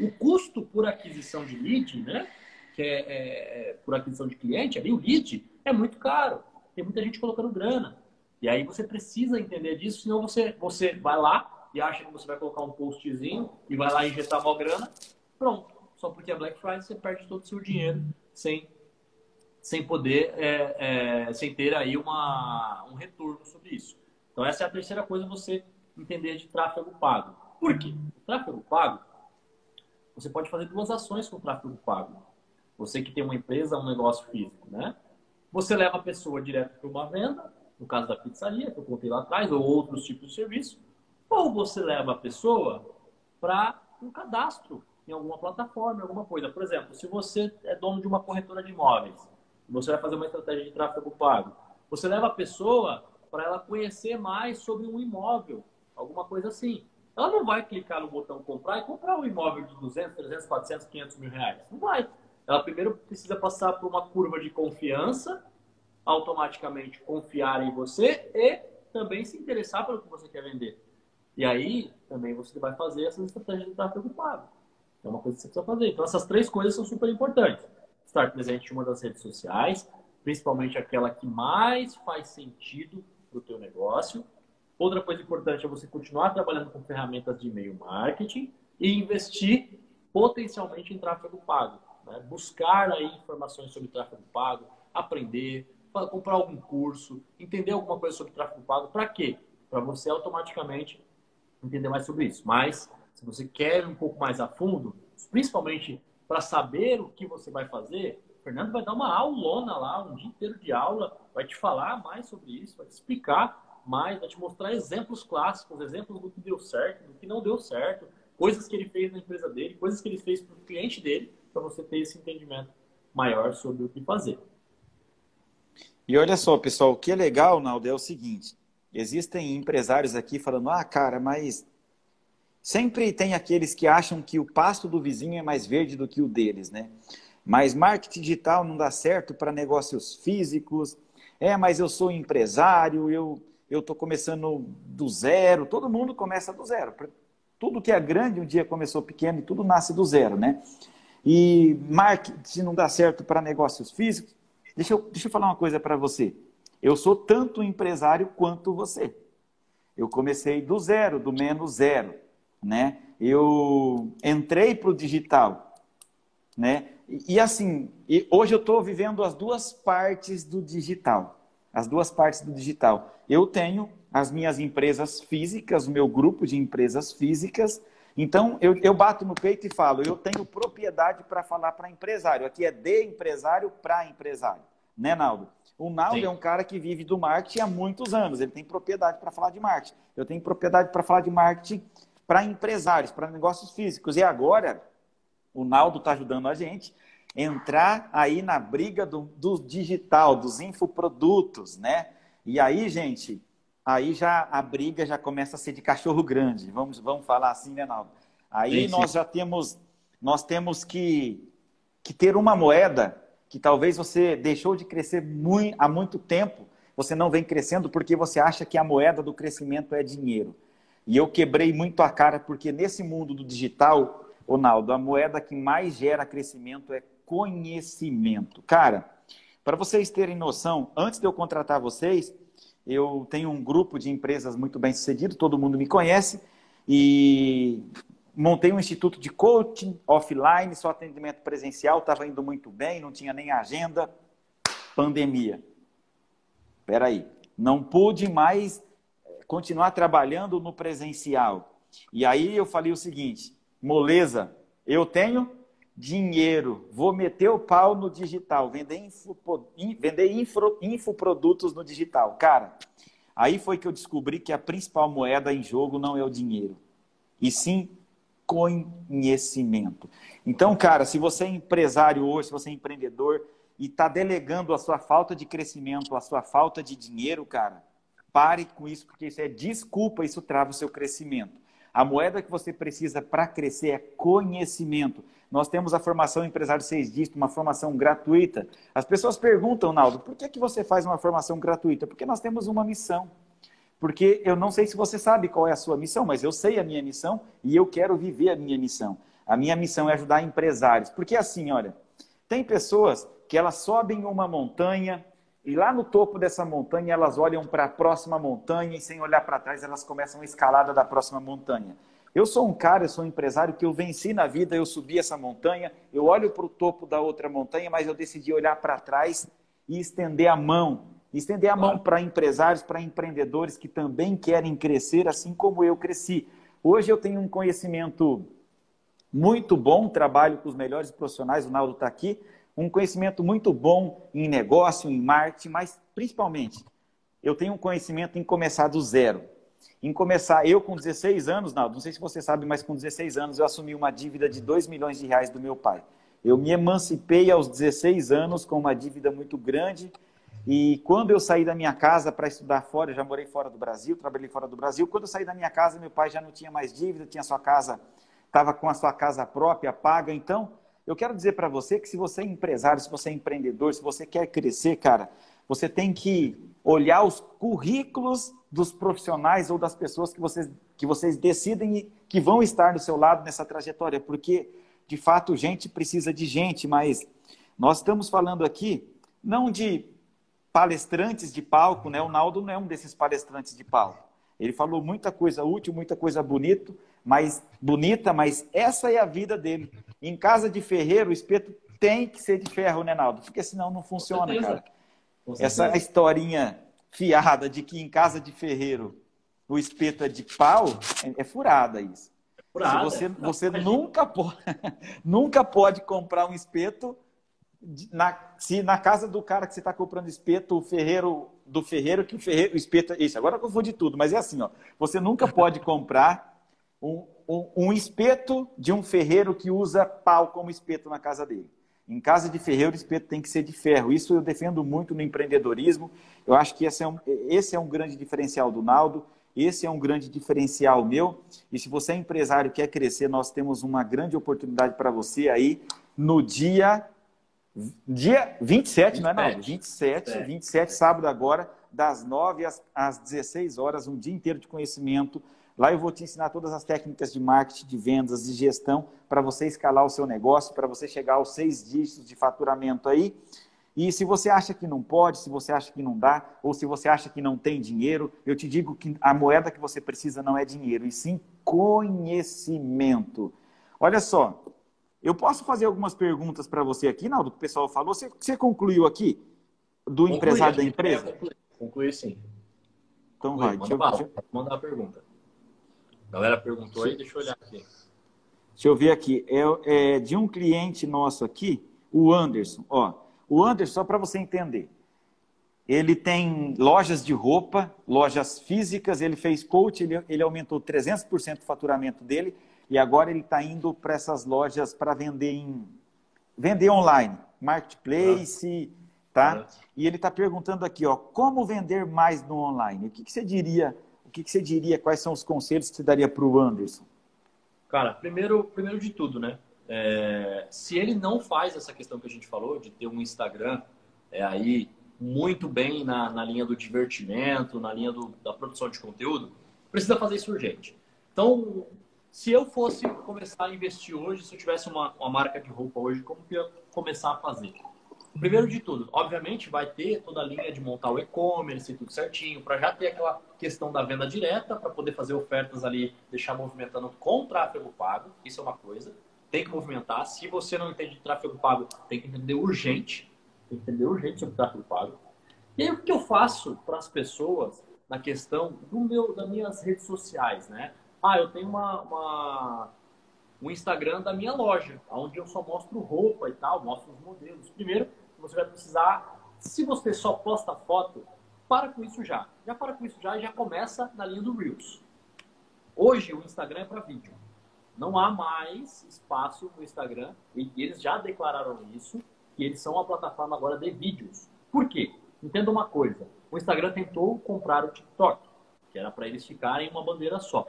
O custo por aquisição de lead, né? Que é, é, é, por aquisição de cliente, ali o lead é muito caro. Tem muita gente colocando grana. E aí você precisa entender disso, senão você, você vai lá e acha que você vai colocar um postzinho e vai lá injetar mal grana. Pronto. Só porque é Black Friday você perde todo o seu dinheiro sem, sem poder, é, é, sem ter aí uma, um retorno sobre isso. Então, essa é a terceira coisa você entender de tráfego pago. Por quê? O tráfego pago, você pode fazer duas ações com o tráfego pago. Você que tem uma empresa, um negócio físico, né? Você leva a pessoa direto para uma venda, no caso da pizzaria, que eu contei lá atrás, ou outros tipos de serviço, ou você leva a pessoa para um cadastro em alguma plataforma, em alguma coisa. Por exemplo, se você é dono de uma corretora de imóveis, você vai fazer uma estratégia de tráfego pago, você leva a pessoa para ela conhecer mais sobre um imóvel, alguma coisa assim. Ela não vai clicar no botão comprar e comprar um imóvel de 200, 300, 400, 500 mil reais. Não vai. Ela primeiro precisa passar por uma curva de confiança, automaticamente confiar em você e também se interessar pelo que você quer vender. E aí também você vai fazer essas estratégias de tráfego pago. É uma coisa que você precisa fazer. Então essas três coisas são super importantes. Estar presente em uma das redes sociais, principalmente aquela que mais faz sentido para o teu negócio. Outra coisa importante é você continuar trabalhando com ferramentas de e-mail marketing e investir potencialmente em tráfego pago. Né? Buscar aí informações sobre tráfego pago, aprender, comprar algum curso, entender alguma coisa sobre tráfego pago. Para quê? Para você automaticamente entender mais sobre isso. Mas, se você quer ir um pouco mais a fundo, principalmente para saber o que você vai fazer, o Fernando vai dar uma aulona lá, um dia inteiro de aula, vai te falar mais sobre isso, vai te explicar mais, vai te mostrar exemplos clássicos, exemplos do que deu certo, do que não deu certo, coisas que ele fez na empresa dele, coisas que ele fez para o cliente dele, para você ter esse entendimento maior sobre o que fazer. E olha só, pessoal, o que é legal, Naldo, é o seguinte: existem empresários aqui falando, ah, cara, mas sempre tem aqueles que acham que o pasto do vizinho é mais verde do que o deles, né? Mas marketing digital não dá certo para negócios físicos. É, mas eu sou empresário, eu eu estou começando do zero. Todo mundo começa do zero. Tudo que é grande um dia começou pequeno e tudo nasce do zero, né? E marketing não dá certo para negócios físicos. Deixa eu, deixa eu falar uma coisa para você. Eu sou tanto empresário quanto você. Eu comecei do zero, do menos zero, né? Eu entrei para o digital, né? E, e assim, e hoje eu estou vivendo as duas partes do digital. As duas partes do digital. Eu tenho as minhas empresas físicas, o meu grupo de empresas físicas. Então, eu, eu bato no peito e falo, eu tenho propriedade para falar para empresário. Aqui é de empresário para empresário. Né, Naldo? O Naldo Sim. é um cara que vive do marketing há muitos anos. Ele tem propriedade para falar de marketing. Eu tenho propriedade para falar de marketing para empresários, para negócios físicos. E agora, o Naldo está ajudando a gente a entrar aí na briga do, do digital, dos infoprodutos, né? E aí, gente, aí já a briga já começa a ser de cachorro grande. Vamos, vamos falar assim, né, Naldo? Aí sim, nós sim. já temos, nós temos que, que ter uma moeda que talvez você deixou de crescer muito, há muito tempo, você não vem crescendo porque você acha que a moeda do crescimento é dinheiro. E eu quebrei muito a cara porque nesse mundo do digital, Ronaldo, a moeda que mais gera crescimento é conhecimento. Cara, para vocês terem noção, antes de eu contratar vocês, eu tenho um grupo de empresas muito bem sucedido, todo mundo me conhece, e montei um instituto de coaching offline, só atendimento presencial, estava indo muito bem, não tinha nem agenda, pandemia. Espera aí, não pude mais continuar trabalhando no presencial. E aí eu falei o seguinte, moleza, eu tenho dinheiro, vou meter o pau no digital, vender, info, vender info, infoprodutos no digital. Cara, aí foi que eu descobri que a principal moeda em jogo não é o dinheiro, e sim conhecimento. Então, cara, se você é empresário hoje, se você é empreendedor e está delegando a sua falta de crescimento, a sua falta de dinheiro, cara, pare com isso, porque isso é desculpa, isso trava o seu crescimento. A moeda que você precisa para crescer é conhecimento. Nós temos a formação Empresário Seis Dígitos, uma formação gratuita. As pessoas perguntam, Naldo, por que, que você faz uma formação gratuita? Porque nós temos uma missão. Porque eu não sei se você sabe qual é a sua missão, mas eu sei a minha missão e eu quero viver a minha missão. A minha missão é ajudar empresários. Porque assim, olha, tem pessoas que elas sobem uma montanha e lá no topo dessa montanha elas olham para a próxima montanha e sem olhar para trás elas começam a escalada da próxima montanha. Eu sou um cara, eu sou um empresário que eu venci na vida, eu subi essa montanha, eu olho para o topo da outra montanha, mas eu decidi olhar para trás e estender a mão. Estender a mão para empresários, para empreendedores que também querem crescer, assim como eu cresci. Hoje eu tenho um conhecimento muito bom, trabalho com os melhores profissionais, o Naldo está aqui, um conhecimento muito bom em negócio, em marketing, mas principalmente eu tenho um conhecimento em começar do zero em começar, eu com 16 anos, Naldo, não sei se você sabe, mas com 16 anos eu assumi uma dívida de 2 milhões de reais do meu pai. Eu me emancipei aos 16 anos com uma dívida muito grande e quando eu saí da minha casa para estudar fora, eu já morei fora do Brasil, trabalhei fora do Brasil, quando eu saí da minha casa, meu pai já não tinha mais dívida, tinha sua casa, estava com a sua casa própria, paga. Então, eu quero dizer para você que se você é empresário, se você é empreendedor, se você quer crescer, cara, você tem que olhar os currículos dos profissionais ou das pessoas que vocês, que vocês decidem que vão estar do seu lado nessa trajetória, porque de fato gente precisa de gente, mas nós estamos falando aqui não de palestrantes de palco, né? O Naldo não é um desses palestrantes de palco. Ele falou muita coisa útil, muita coisa bonito, mas bonita, mas essa é a vida dele. Em casa de ferreiro, o espeto tem que ser de ferro, né, Naldo? Porque senão não funciona, cara. Essa historinha fiada de que em casa de ferreiro o espeto é de pau, é, é furada isso. Se você, você nunca, pode, nunca pode comprar um espeto na, se na casa do cara que você está comprando espeto, o ferreiro do ferreiro, que o ferreiro, o espeto, isso, agora eu de tudo, mas é assim, ó, você nunca pode comprar um, um, um, espeto de um ferreiro que usa pau como espeto na casa dele. Em casa de ferreiro, o espeto tem que ser de ferro. Isso eu defendo muito no empreendedorismo. Eu acho que esse é um, esse é um grande diferencial do Naldo. Esse é um grande diferencial meu. E se você é empresário e quer crescer, nós temos uma grande oportunidade para você aí no dia dia 27, 27. não é, Naldo? 27, 27, 27, sábado agora, das 9 às, às 16 horas, um dia inteiro de conhecimento. Lá eu vou te ensinar todas as técnicas de marketing, de vendas, de gestão, para você escalar o seu negócio, para você chegar aos seis dígitos de faturamento aí. E se você acha que não pode, se você acha que não dá, ou se você acha que não tem dinheiro, eu te digo que a moeda que você precisa não é dinheiro, e sim conhecimento. Olha só, eu posso fazer algumas perguntas para você aqui, Naldo, que o pessoal falou. Você, você concluiu aqui do concluí, empresário da empresa? Concluí, concluí sim. Então concluí, vai, deixa eu, deixa eu... mandar a pergunta. A galera perguntou aí, deixa eu olhar aqui. Deixa eu ver aqui. É, é de um cliente nosso aqui, o Anderson. Ó, o Anderson, só para você entender, ele tem lojas de roupa, lojas físicas, ele fez coach, ele, ele aumentou 300% o faturamento dele e agora ele está indo para essas lojas para vender em vender online, marketplace, tá? E ele está perguntando aqui, ó, como vender mais no online? O que, que você diria? Que, que você diria? Quais são os conselhos que você daria para o Anderson? Cara, primeiro, primeiro de tudo, né? É, se ele não faz essa questão que a gente falou, de ter um Instagram é, aí muito bem na, na linha do divertimento, na linha do, da produção de conteúdo, precisa fazer isso urgente. Então, se eu fosse começar a investir hoje, se eu tivesse uma, uma marca de roupa hoje, como que eu ia começar a fazer? Primeiro de tudo, obviamente vai ter toda a linha de montar o e-commerce e tudo certinho, para já ter aquela questão da venda direta, para poder fazer ofertas ali, deixar movimentando com tráfego pago, isso é uma coisa tem que movimentar. Se você não entende de tráfego pago, tem que entender urgente. Tem que entender urgente sobre tráfego pago. E aí, o que eu faço para as pessoas na questão do meu, das minhas redes sociais, né? Ah, eu tenho uma, uma, um Instagram da minha loja, onde eu só mostro roupa e tal, mostro os modelos. Primeiro, você vai precisar, se você só posta foto, para com isso já. Já para com isso já e já começa na linha do Reels. Hoje o Instagram é para vídeo. Não há mais espaço no Instagram, e eles já declararam isso, que eles são uma plataforma agora de vídeos. Por quê? Entenda uma coisa: o Instagram tentou comprar o TikTok, que era para eles ficarem uma bandeira só.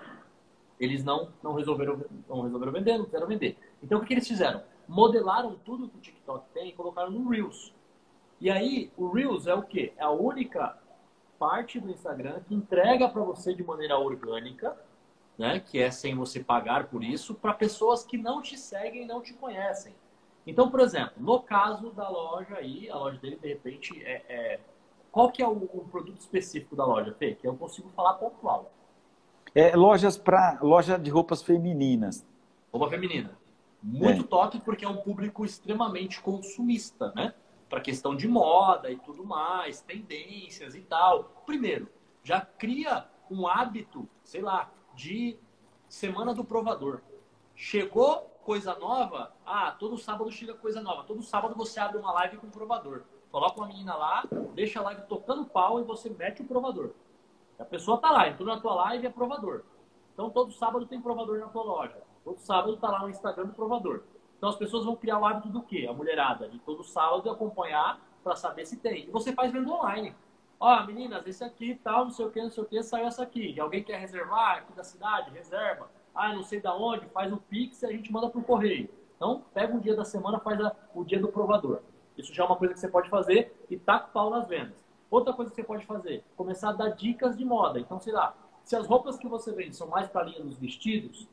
Eles não, não, resolveram, não resolveram vender, não quiseram vender. Então, o que, que eles fizeram? Modelaram tudo que o TikTok tem e colocaram no Reels. E aí, o Reels é o quê? É a única parte do Instagram que entrega para você de maneira orgânica né? Que é sem você pagar por isso, para pessoas que não te seguem e não te conhecem. Então, por exemplo, no caso da loja aí, a loja dele, de repente, é, é... qual que é o, o, produto específico da loja, Fê? Que eu consigo falar pontual. É lojas para loja de roupas femininas. Roupa feminina. Muito é. top porque é um público extremamente consumista, né? Para questão de moda e tudo mais, tendências e tal. Primeiro, já cria um hábito, sei lá, de semana do provador. Chegou coisa nova, ah, todo sábado chega coisa nova. Todo sábado você abre uma live com o provador. Coloca uma menina lá, deixa a live tocando pau e você mete o provador. A pessoa tá lá, entrou na tua live e é provador. Então todo sábado tem provador na tua loja. Todo sábado tá lá no Instagram do provador. Então as pessoas vão criar o hábito do quê? A mulherada, de todo sábado acompanhar para saber se tem. E você faz vendo online. Ó, oh, meninas, esse aqui, tal, não sei o que, não sei o que, saiu essa aqui. Alguém quer reservar aqui da cidade? Reserva. Ah, não sei da onde, faz o Pix e a gente manda pro correio. Então, pega um dia da semana, faz a, o dia do provador. Isso já é uma coisa que você pode fazer e taca pau nas vendas. Outra coisa que você pode fazer, começar a dar dicas de moda. Então, sei lá, se as roupas que você vende são mais para a linha dos vestidos,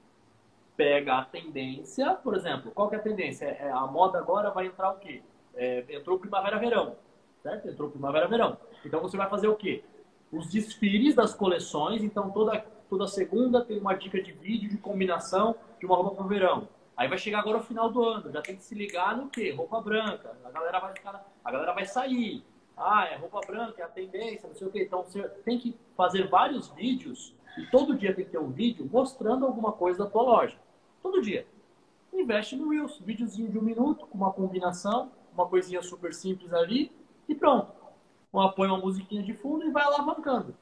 pega a tendência, por exemplo, qual que é a tendência? É, é a moda agora vai entrar o quê? É, entrou primavera-verão, certo? Entrou primavera-verão. Então você vai fazer o quê? Os desfiles das coleções. Então toda, toda segunda tem uma dica de vídeo de combinação de uma roupa para o verão. Aí vai chegar agora o final do ano, já tem que se ligar no quê? Roupa branca. A galera vai ficar, a galera vai sair. Ah, é roupa branca, é a tendência, não sei o quê. Então você tem que fazer vários vídeos E todo dia tem que ter um vídeo mostrando alguma coisa da tua loja. Todo dia. Investe no Reels, videozinho de um minuto, com uma combinação, uma coisinha super simples ali e pronto. Põe uma musiquinha de fundo e vai alavancando.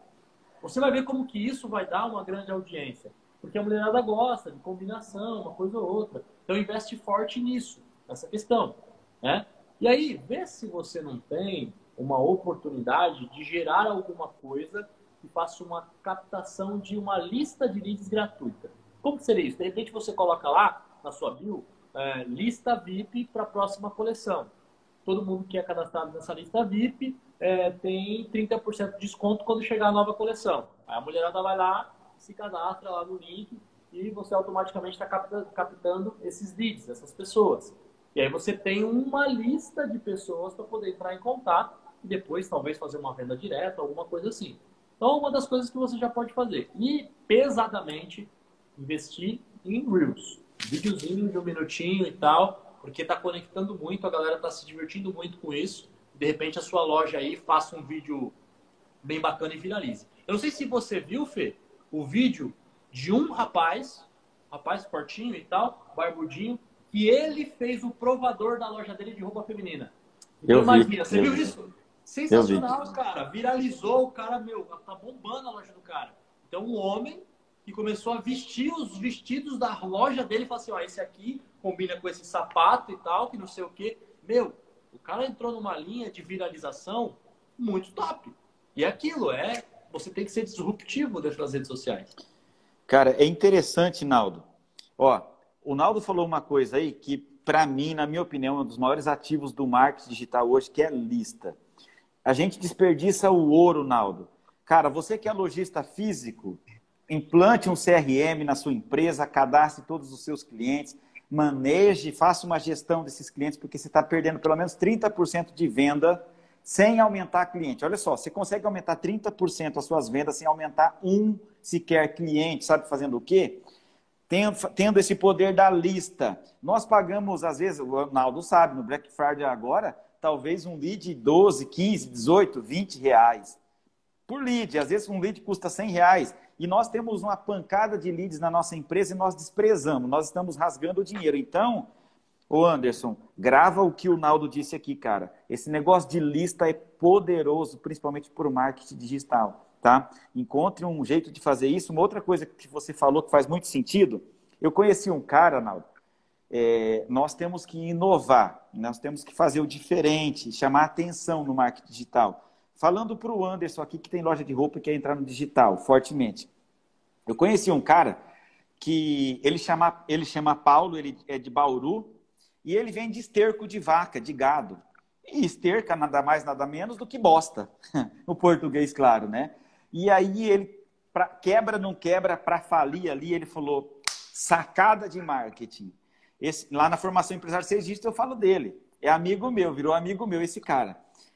Você vai ver como que isso vai dar uma grande audiência. Porque a mulherada gosta de combinação, uma coisa ou outra. Então investe forte nisso, nessa questão. Né? E aí, vê se você não tem uma oportunidade de gerar alguma coisa que faça uma captação de uma lista de leads gratuita. Como seria isso? De repente você coloca lá na sua bio é, lista VIP para a próxima coleção. Todo mundo que é cadastrado nessa lista VIP é, tem 30% de desconto quando chegar a nova coleção. Aí a mulherada vai lá, se cadastra lá no link e você automaticamente está captando esses leads, essas pessoas. E aí você tem uma lista de pessoas para poder entrar em contato e depois talvez fazer uma venda direta, alguma coisa assim. Então, uma das coisas que você já pode fazer. E pesadamente investir em Reels. Videozinho de um minutinho e tal, porque está conectando muito, a galera está se divertindo muito com isso. De repente a sua loja aí faça um vídeo bem bacana e viralize. Eu não sei se você viu, Fê, o vídeo de um rapaz, rapaz fortinho e tal, barbudinho, que ele fez o provador da loja dele de roupa feminina. Então, eu imagina, vi, você viu isso? Sensacional, cara. Viralizou o cara, meu, tá bombando a loja do cara. Então, um homem que começou a vestir os vestidos da loja dele e falou assim: ó, esse aqui combina com esse sapato e tal, que não sei o quê. Meu, o cara entrou numa linha de viralização muito top. E é aquilo é, você tem que ser disruptivo dentro das redes sociais. Cara, é interessante, Naldo. Ó, o Naldo falou uma coisa aí que, para mim, na minha opinião, é um dos maiores ativos do marketing digital hoje, que é lista. A gente desperdiça o ouro, Naldo. Cara, você que é lojista físico, implante um CRM na sua empresa, cadastre todos os seus clientes, maneje, faça uma gestão desses clientes, porque você está perdendo pelo menos 30% de venda sem aumentar cliente. Olha só, você consegue aumentar 30% as suas vendas sem aumentar um sequer cliente, sabe fazendo o quê? Tendo, tendo esse poder da lista. Nós pagamos, às vezes, o Ronaldo sabe, no Black Friday agora, talvez um lead de 12, 15, 18, 20 reais por lead. Às vezes um lead custa 100 reais. E nós temos uma pancada de leads na nossa empresa e nós desprezamos, nós estamos rasgando o dinheiro. Então, ô Anderson, grava o que o Naldo disse aqui, cara. Esse negócio de lista é poderoso, principalmente por marketing digital, tá? Encontre um jeito de fazer isso. Uma outra coisa que você falou que faz muito sentido, eu conheci um cara, Naldo, é, nós temos que inovar, nós temos que fazer o diferente, chamar atenção no marketing digital. Falando para o Anderson aqui, que tem loja de roupa e quer entrar no digital fortemente. Eu conheci um cara que ele chama, ele chama Paulo, ele é de Bauru, e ele vende esterco de vaca, de gado. E esterca nada mais, nada menos do que bosta, no português, claro, né? E aí ele, pra, quebra, não quebra, para falir ali, ele falou, sacada de marketing. Esse, lá na formação empresário dígitos eu falo dele. É amigo meu, virou amigo meu esse cara.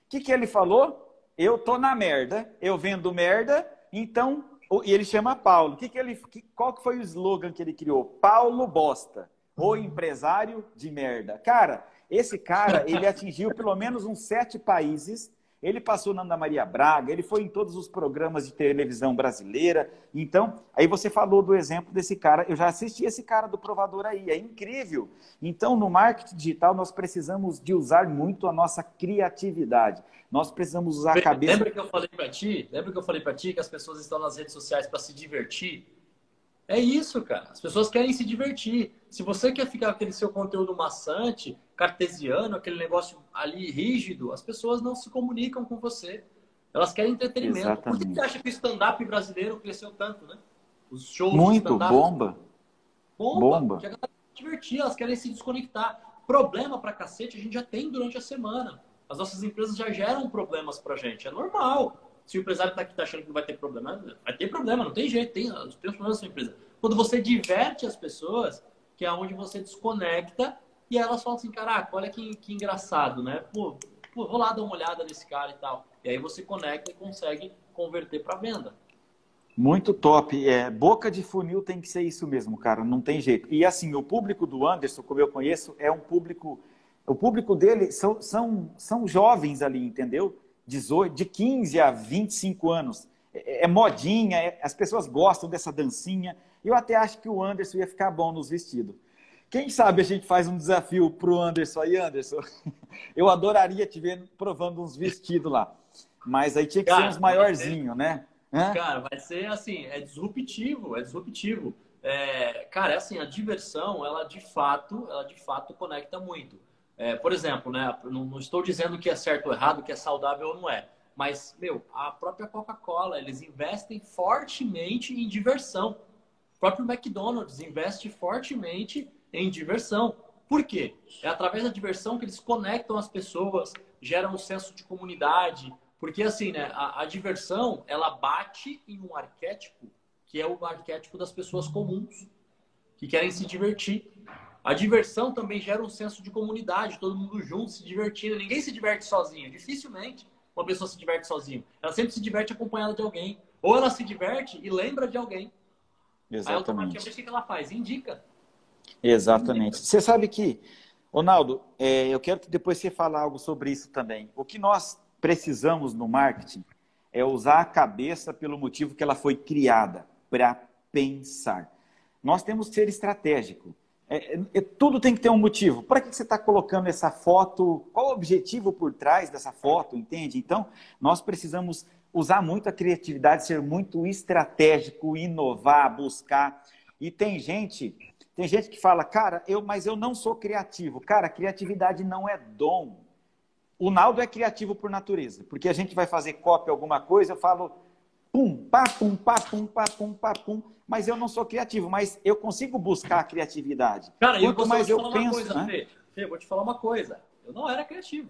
O que, que ele falou? Eu tô na merda, eu vendo merda, então. E ele chama Paulo. Que que ele, que, qual que foi o slogan que ele criou? Paulo Bosta, o empresário de merda. Cara, esse cara, ele atingiu pelo menos uns sete países ele passou na Ana Maria Braga, ele foi em todos os programas de televisão brasileira. Então, aí você falou do exemplo desse cara. Eu já assisti esse cara do provador aí, é incrível. Então, no marketing digital, nós precisamos de usar muito a nossa criatividade. Nós precisamos usar a cabeça. Lembra que eu falei para ti? Lembra que eu falei para ti que as pessoas estão nas redes sociais para se divertir? É isso, cara. As pessoas querem se divertir. Se você quer ficar aquele seu conteúdo maçante, cartesiano, aquele negócio ali rígido, as pessoas não se comunicam com você. Elas querem entretenimento. Exatamente. Por que você acha que o stand-up brasileiro cresceu tanto, né? Os shows Muito, bomba. Bomba. Bomba. Que a galera se divertir, elas querem se desconectar. Problema pra cacete a gente já tem durante a semana. As nossas empresas já geram problemas pra gente. É normal. Se o empresário está aqui tá achando que não vai ter problema, vai ter problema, não tem jeito, tem, os problemas da sua empresa. Quando você diverte as pessoas, que é onde você desconecta e elas falam assim, caraca, olha que, que engraçado, né? Pô, pô, vou lá dar uma olhada nesse cara e tal. E aí você conecta e consegue converter para venda. Muito top. É, boca de funil tem que ser isso mesmo, cara. Não tem jeito. E assim, o público do Anderson, como eu conheço, é um público. O público dele são, são, são jovens ali, entendeu? 18, de 15 a 25 anos. é, é modinha, é, as pessoas gostam dessa dancinha. Eu até acho que o Anderson ia ficar bom nos vestidos. Quem sabe a gente faz um desafio pro Anderson aí, Anderson? Eu adoraria te ver provando uns vestidos lá. Mas aí tinha que Cara, ser uns maiorzinhos, né? Hã? Cara, vai ser assim, é disruptivo, é disruptivo. É, cara, é assim, a diversão, ela de fato, ela de fato conecta muito. É, por exemplo, né, não, não, estou dizendo que é certo ou errado, que é saudável ou não é. Mas, meu, a própria Coca-Cola, eles investem fortemente em diversão. O próprio McDonald's investe fortemente em diversão. Por quê? É através da diversão que eles conectam as pessoas, geram um senso de comunidade, porque assim, né, a, a, diversão, ela bate em um arquétipo que é o arquétipo das pessoas comuns, que querem se divertir. A diversão também gera um senso de comunidade, todo mundo junto, se divertindo. Ninguém se diverte sozinho, dificilmente uma pessoa se diverte sozinho. Ela sempre se diverte acompanhada de alguém. Ou ela se diverte e lembra de alguém. Exatamente. Aí automaticamente o que ela faz? Indica. Exatamente. Indica. Você sabe que, Ronaldo, é, eu quero que depois você fale algo sobre isso também. O que nós precisamos no marketing é usar a cabeça pelo motivo que ela foi criada, para pensar. Nós temos que ser estratégico. É, é, tudo tem que ter um motivo. Para que você está colocando essa foto? Qual o objetivo por trás dessa foto? Entende? Então, nós precisamos usar muito a criatividade, ser muito estratégico, inovar, buscar. E tem gente, tem gente que fala, cara, eu, mas eu não sou criativo. Cara, criatividade não é dom. O Naldo é criativo por natureza, porque a gente vai fazer cópia alguma coisa, eu falo pum, pá, pum, pá, pum, pá, pum, pá, pum, mas eu não sou criativo, mas eu consigo buscar a criatividade. Cara, Quanto eu mais eu penso, coisa, né? Fê. Fê, vou te falar uma coisa, eu não era criativo.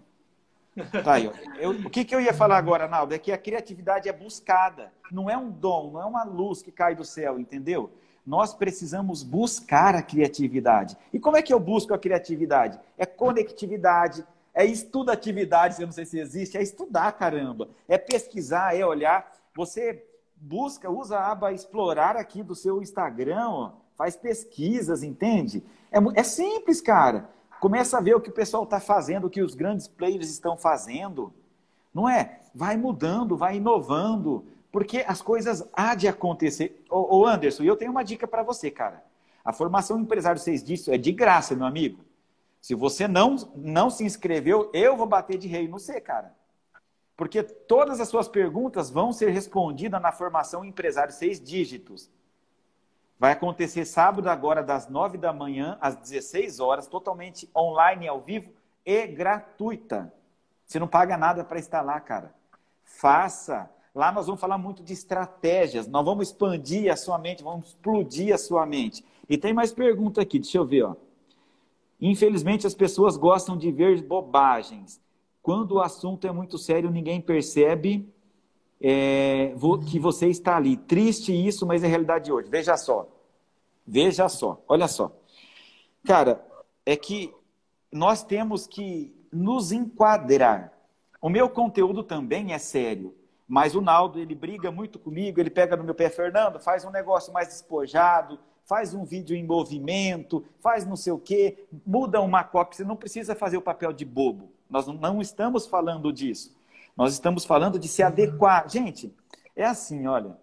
Tá, eu, eu, o que, que eu ia falar agora, Naldo, é que a criatividade é buscada, não é um dom, não é uma luz que cai do céu, entendeu? Nós precisamos buscar a criatividade. E como é que eu busco a criatividade? É conectividade, é estudatividade, eu não sei se existe, é estudar, caramba. É pesquisar, é olhar. Você busca, usa a aba explorar aqui do seu Instagram, ó, faz pesquisas, entende? É, é simples, cara. Começa a ver o que o pessoal está fazendo, o que os grandes players estão fazendo. Não é? Vai mudando, vai inovando, porque as coisas há de acontecer. Ô, ô Anderson, eu tenho uma dica para você, cara. A formação empresário 6 disso é de graça, meu amigo. Se você não, não se inscreveu, eu vou bater de rei no C, cara. Porque todas as suas perguntas vão ser respondidas na formação empresário seis dígitos. Vai acontecer sábado agora, das nove da manhã às 16 horas, totalmente online, ao vivo e gratuita. Você não paga nada para estar lá, cara. Faça. Lá nós vamos falar muito de estratégias. Nós vamos expandir a sua mente, vamos explodir a sua mente. E tem mais pergunta aqui, deixa eu ver, ó. Infelizmente, as pessoas gostam de ver bobagens. Quando o assunto é muito sério, ninguém percebe é, que você está ali. Triste isso, mas é a realidade de hoje. Veja só. Veja só. Olha só. Cara, é que nós temos que nos enquadrar. O meu conteúdo também é sério. Mas o Naldo, ele briga muito comigo, ele pega no meu pé, Fernando, faz um negócio mais despojado, faz um vídeo em movimento, faz não sei o quê, muda uma cópia. Você não precisa fazer o papel de bobo. Nós não estamos falando disso. Nós estamos falando de se adequar. Gente, é assim, olha.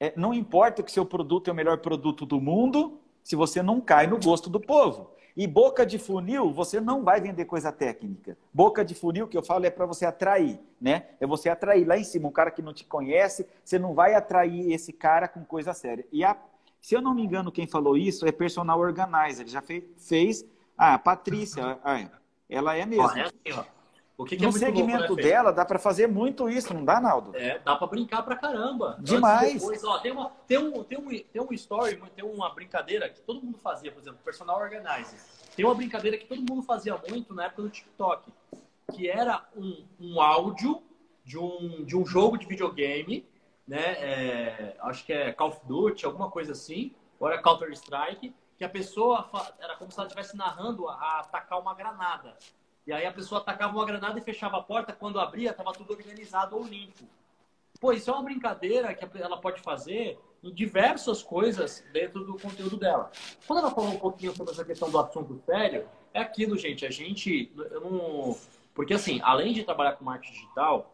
É, não importa que seu produto é o melhor produto do mundo, se você não cai no gosto do povo. E boca de funil, você não vai vender coisa técnica. Boca de funil, que eu falo, é para você atrair, né? É você atrair lá em cima um cara que não te conhece, você não vai atrair esse cara com coisa séria. E a se eu não me engano, quem falou isso é personal organizer. Já fez. fez ah, a Patrícia, ah, ela é mesmo. Ó, é assim, ó. O que, que no é segmento louco, né, dela, dá para fazer muito isso, não dá, Naldo? É, dá para brincar pra caramba. Demais. Depois, ó, tem, uma, tem, um, tem, um, tem um story, tem uma brincadeira que todo mundo fazia, por exemplo, personal organizer. Tem uma brincadeira que todo mundo fazia muito na época do TikTok, que era um, um áudio de um, de um jogo de videogame né? É, acho que é Call of Duty, alguma coisa assim, ou era Counter Strike, que a pessoa era como se ela estivesse narrando a, atacar uma granada. E aí a pessoa atacava uma granada e fechava a porta, quando abria, estava tudo organizado ou limpo. Pô, isso é uma brincadeira que ela pode fazer em diversas coisas dentro do conteúdo dela. Quando ela falou um pouquinho sobre essa questão do assunto sério, é aquilo, gente. A gente, eu não. Porque, assim, além de trabalhar com marketing digital,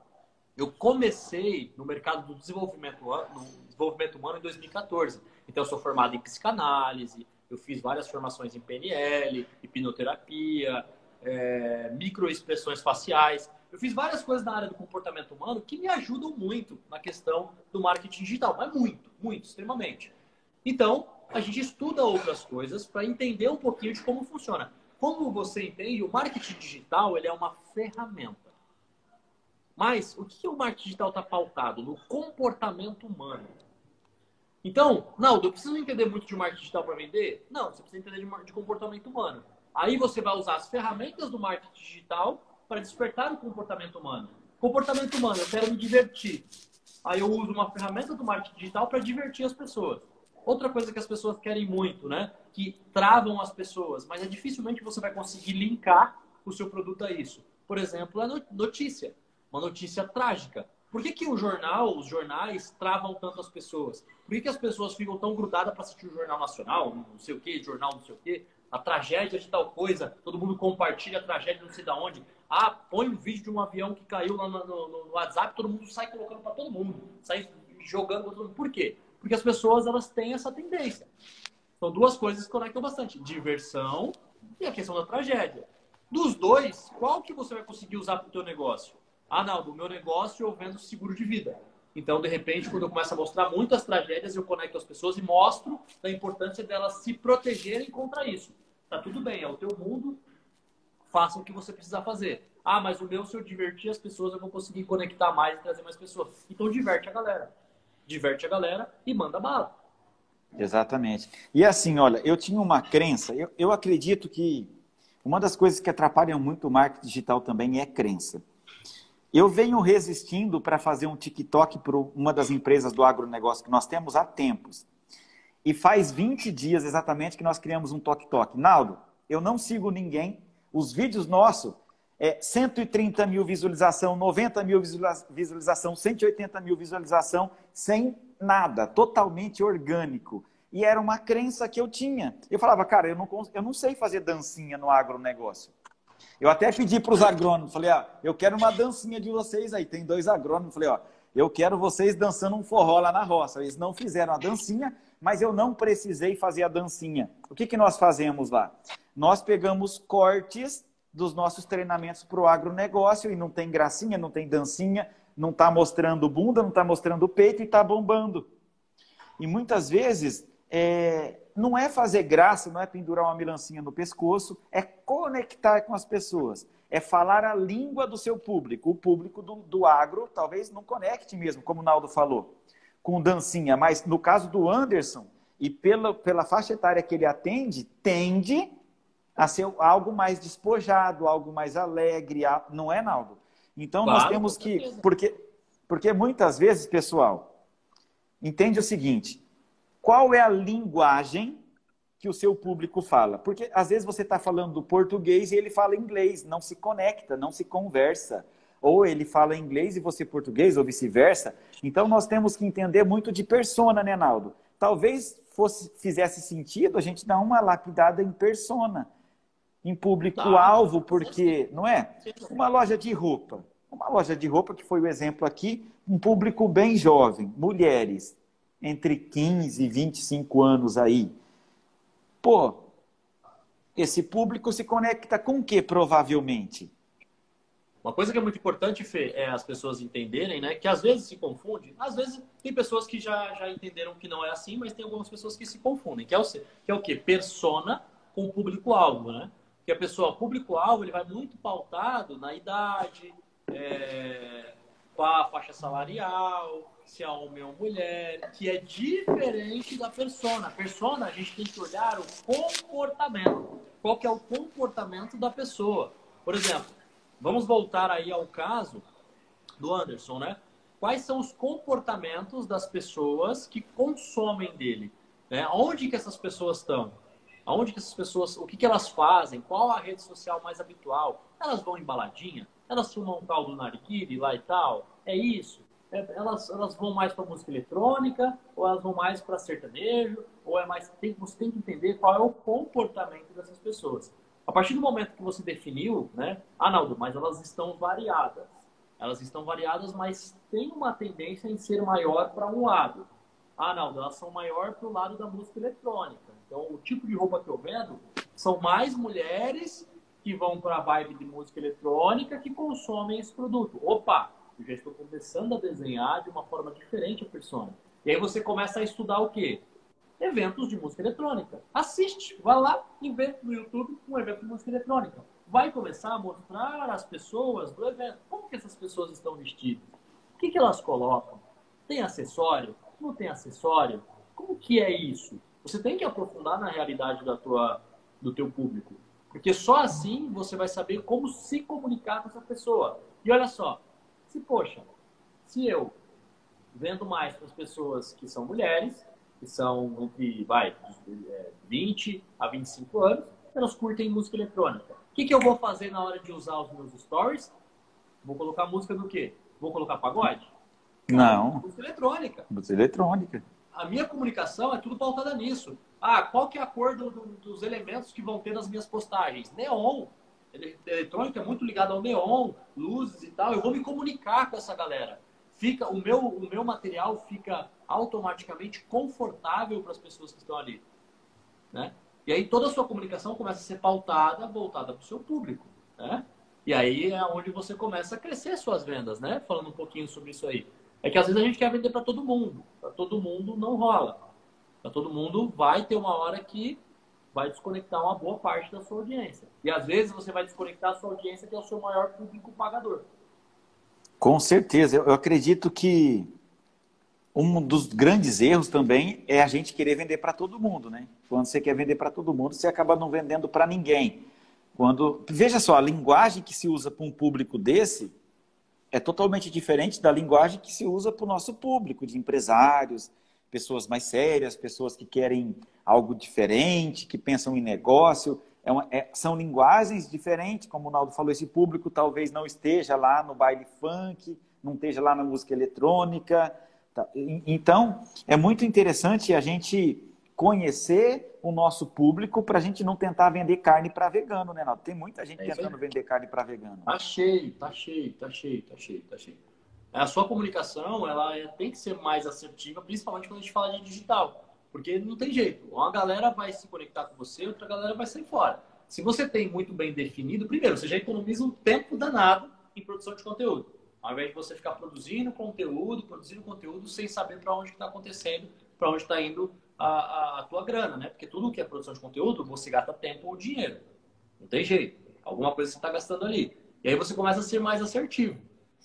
Eu comecei no mercado do desenvolvimento, no desenvolvimento humano em 2014. Então, eu sou formado em psicanálise, eu fiz várias formações em PNL, hipnoterapia, é, microexpressões faciais. Eu fiz várias coisas na área do comportamento humano que me ajudam muito na questão do marketing digital, mas muito, muito, extremamente. Então, a gente estuda outras coisas para entender um pouquinho de como funciona. Como você entende, o marketing digital ele é uma ferramenta. Mas o que o marketing digital está pautado? No comportamento humano. Então, Naldo, eu preciso entender muito de marketing digital para vender? Não, você precisa entender de, de comportamento humano. Aí você vai usar as ferramentas do marketing digital para despertar o comportamento humano. Comportamento humano, eu quero me divertir. Aí eu uso uma ferramenta do marketing digital para divertir as pessoas. Outra coisa que as pessoas querem muito, né? Que travam as pessoas, mas é dificilmente você vai conseguir linkar o seu produto a isso. Por exemplo, a notícia. Uma notícia trágica. Por que, que o jornal, os jornais, travam tanto as pessoas? Por que, que as pessoas ficam tão grudadas para assistir o Jornal Nacional, não sei o quê, jornal não sei o quê, a tragédia de tal coisa, todo mundo compartilha a tragédia não sei de onde. Ah, põe um vídeo de um avião que caiu lá no, no, no WhatsApp, todo mundo sai colocando para todo mundo, sai jogando para todo mundo. Por quê? Porque as pessoas elas têm essa tendência. São duas coisas que conectam bastante: diversão e a questão da tragédia. Dos dois, qual que você vai conseguir usar para o teu negócio? Ah, não, do meu negócio eu vendo seguro de vida. Então, de repente, quando eu começo a mostrar muitas tragédias, eu conecto as pessoas e mostro da importância delas se protegerem contra isso. Tá tudo bem, é o teu mundo, faça o que você precisa fazer. Ah, mas o meu, se eu divertir as pessoas, eu vou conseguir conectar mais e trazer mais pessoas. Então, diverte a galera. Diverte a galera e manda bala. Exatamente. E assim, olha, eu tinha uma crença, eu, eu acredito que uma das coisas que atrapalham muito o marketing digital também é crença. Eu venho resistindo para fazer um TikTok para uma das empresas do agronegócio que nós temos há tempos. E faz 20 dias exatamente que nós criamos um Tok Tok. Naldo, eu não sigo ninguém. Os vídeos nossos, é 130 mil visualização, 90 mil visualização, 180 mil visualização, sem nada, totalmente orgânico. E era uma crença que eu tinha. Eu falava, cara, eu não, eu não sei fazer dancinha no agronegócio. Eu até pedi para os agrônomos, falei, ah, eu quero uma dancinha de vocês aí. Tem dois agrônomos, falei, ó, eu quero vocês dançando um forró lá na roça. Eles não fizeram a dancinha, mas eu não precisei fazer a dancinha. O que, que nós fazemos lá? Nós pegamos cortes dos nossos treinamentos para o agronegócio e não tem gracinha, não tem dancinha, não está mostrando bunda, não está mostrando peito e está bombando. E muitas vezes é, não é fazer graça, não é pendurar uma melancia no pescoço, é conectar com as pessoas, é falar a língua do seu público. O público do, do agro talvez não conecte mesmo, como o Naldo falou, com dancinha, mas no caso do Anderson, e pela, pela faixa etária que ele atende, tende a ser algo mais despojado, algo mais alegre, não é, Naldo? Então claro, nós temos que. Porque, porque muitas vezes, pessoal, entende o seguinte: qual é a linguagem que o seu público fala? Porque às vezes você está falando português e ele fala inglês, não se conecta, não se conversa. Ou ele fala inglês e você português, ou vice-versa. Então nós temos que entender muito de persona, né, Naldo? Talvez fosse, fizesse sentido a gente dar uma lapidada em persona, em público-alvo, porque, não é? Uma loja de roupa. Uma loja de roupa, que foi o exemplo aqui, um público bem jovem, mulheres entre 15 e 25 anos aí. Pô, esse público se conecta com o que, provavelmente? Uma coisa que é muito importante, Fê, é as pessoas entenderem, né? Que às vezes se confunde. Às vezes tem pessoas que já, já entenderam que não é assim, mas tem algumas pessoas que se confundem. Que é o, que é o quê? Persona com público-alvo, né? Que a pessoa, público-alvo, ele vai muito pautado na idade, é, com a faixa salarial, se é homem ou mulher, que é diferente da persona. Persona, a gente tem que olhar o comportamento. Qual que é o comportamento da pessoa? Por exemplo, vamos voltar aí ao caso do Anderson, né? Quais são os comportamentos das pessoas que consomem dele? Né? Onde que essas pessoas estão? Aonde que essas pessoas, o que, que elas fazem? Qual a rede social mais habitual? Elas vão em baladinha? Elas fumam um tal do narguile lá e tal? É isso? É, elas, elas vão mais para música eletrônica, ou elas vão mais para sertanejo, ou é mais. Tem, você tem que entender qual é o comportamento dessas pessoas. A partir do momento que você definiu, né, Arnaldo, mas elas estão variadas. Elas estão variadas, mas tem uma tendência em ser maior para um lado. Ah, não, elas são maior para o lado da música eletrônica. Então, o tipo de roupa que eu vendo são mais mulheres que vão para a vibe de música eletrônica que consomem esse produto. Opa, eu já estou começando a desenhar de uma forma diferente a persona. E aí você começa a estudar o quê? Eventos de música eletrônica. Assiste, vai lá e vê no YouTube um evento de música eletrônica vai começar a mostrar às pessoas do evento como que essas pessoas estão vestidas, o que, que elas colocam, tem acessório, não tem acessório, como que é isso? Você tem que aprofundar na realidade da tua, do teu público, porque só assim você vai saber como se comunicar com essa pessoa. E olha só, se poxa, se eu vendo mais para as pessoas que são mulheres, que são entre, vai, 20 a 25 anos, elas curtem música eletrônica. O que, que eu vou fazer na hora de usar os meus stories? Vou colocar música do quê? Vou colocar pagode? Não. Música eletrônica. Música eletrônica. A minha comunicação é tudo pautada nisso. Ah, qual que é a cor do, do, dos elementos que vão ter nas minhas postagens? Neon. Eletrônica é muito ligado ao neon, luzes e tal. Eu vou me comunicar com essa galera. Fica, o, meu, o meu material fica automaticamente confortável para as pessoas que estão ali. Né? E aí toda a sua comunicação começa a ser pautada, voltada para o seu público, né? E aí é onde você começa a crescer suas vendas, né? Falando um pouquinho sobre isso aí. É que às vezes a gente quer vender para todo mundo. Para todo mundo não rola. Para todo mundo vai ter uma hora que vai desconectar uma boa parte da sua audiência. E às vezes você vai desconectar a sua audiência, que é o seu maior público pagador. Com certeza. Eu acredito que um dos grandes erros também é a gente querer vender para todo mundo, né? Quando você quer vender para todo mundo, você acaba não vendendo para ninguém. Quando veja só, a linguagem que se usa para um público desse é totalmente diferente da linguagem que se usa para o nosso público de empresários, pessoas mais sérias, pessoas que querem algo diferente, que pensam em negócio. É uma, é, são linguagens diferentes, como o Naldo falou, esse público talvez não esteja lá no baile funk, não esteja lá na música eletrônica, Tá. Então, é muito interessante a gente conhecer o nosso público para a gente não tentar vender carne para vegano, né, Naldo? Tem muita gente é tentando vender carne para vegano. Tá cheio, tá cheio, tá cheio, tá cheio, tá cheio. A sua comunicação, ela é, tem que ser mais assertiva, principalmente quando a gente fala de digital. Porque não tem jeito. Uma galera vai se conectar com você, outra galera vai sair fora. Se você tem muito bem definido, primeiro, você já economiza um tempo danado em produção de conteúdo. Ao invés de você ficar produzindo conteúdo, produzindo conteúdo sem saber para onde está acontecendo, para onde está indo a, a, a, tua grana, né? Porque tudo que é produção de conteúdo, você gasta tempo ou dinheiro. Não tem jeito. Alguma coisa você está gastando ali. E aí você começa a ser mais assertivo.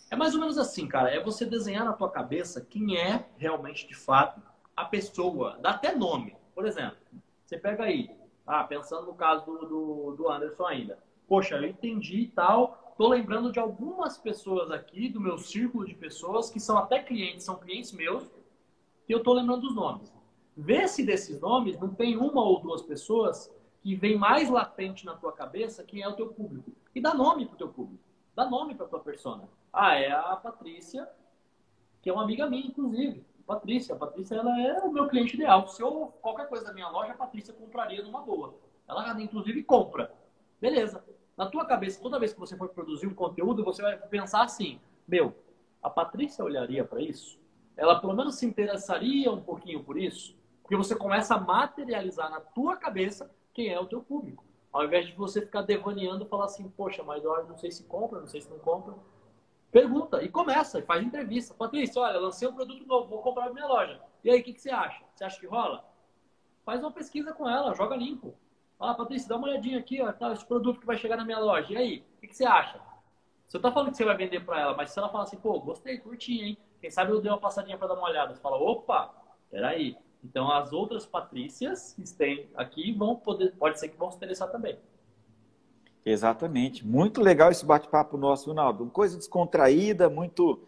É mais ou menos assim, cara. É você desenhar na tua cabeça quem é realmente, de fato, a pessoa. Dá até nome. Por exemplo, você pega aí, ah, pensando no caso do, do, do Anderson ainda. Poxa, eu entendi e tal, Estou lembrando de algumas pessoas aqui, do meu círculo de pessoas, que são até clientes, são clientes meus, e eu estou lembrando dos nomes. Vê se desses nomes não tem uma ou duas pessoas que vem mais latente na tua cabeça quem é o teu público. E dá nome para o teu público. Dá nome para tua persona. Ah, é a Patrícia, que é uma amiga minha, inclusive. Patrícia. A Patrícia ela é o meu cliente ideal. Se eu qualquer coisa da minha loja, a Patrícia compraria numa boa. Ela, inclusive, compra. Beleza. Na tua cabeça, toda vez que você for produzir um conteúdo, você vai pensar assim: meu, a Patrícia olharia para isso? Ela pelo menos se interessaria um pouquinho por isso? Porque você começa a materializar na tua cabeça quem é o teu público. Ao invés de você ficar devaneando e falar assim, poxa, mas eu não sei se compra, não sei se não compra. Pergunta e começa, e faz entrevista. Patrícia, olha, lancei um produto novo, vou comprar na minha loja. E aí, o que, que você acha? Você acha que rola? Faz uma pesquisa com ela, joga limpo. Ah, Patrícia, dá uma olhadinha aqui, ó, tá, esse produto que vai chegar na minha loja. E aí, o que, que, você acha? Você tá falando que você vai vender para ela, mas se ela falar assim, pô, gostei, curti, hein? Quem sabe eu dei uma passadinha para dar uma olhada. Você fala, opa, peraí. Então as outras Patrícias que têm aqui vão poder, pode ser que vão se interessar também. Exatamente. Muito legal esse bate-papo nosso, Ronaldo. Coisa descontraída, muito,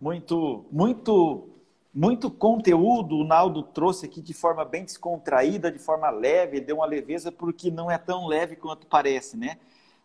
muito, muito muito conteúdo o Naldo trouxe aqui de forma bem descontraída, de forma leve, deu uma leveza, porque não é tão leve quanto parece, né?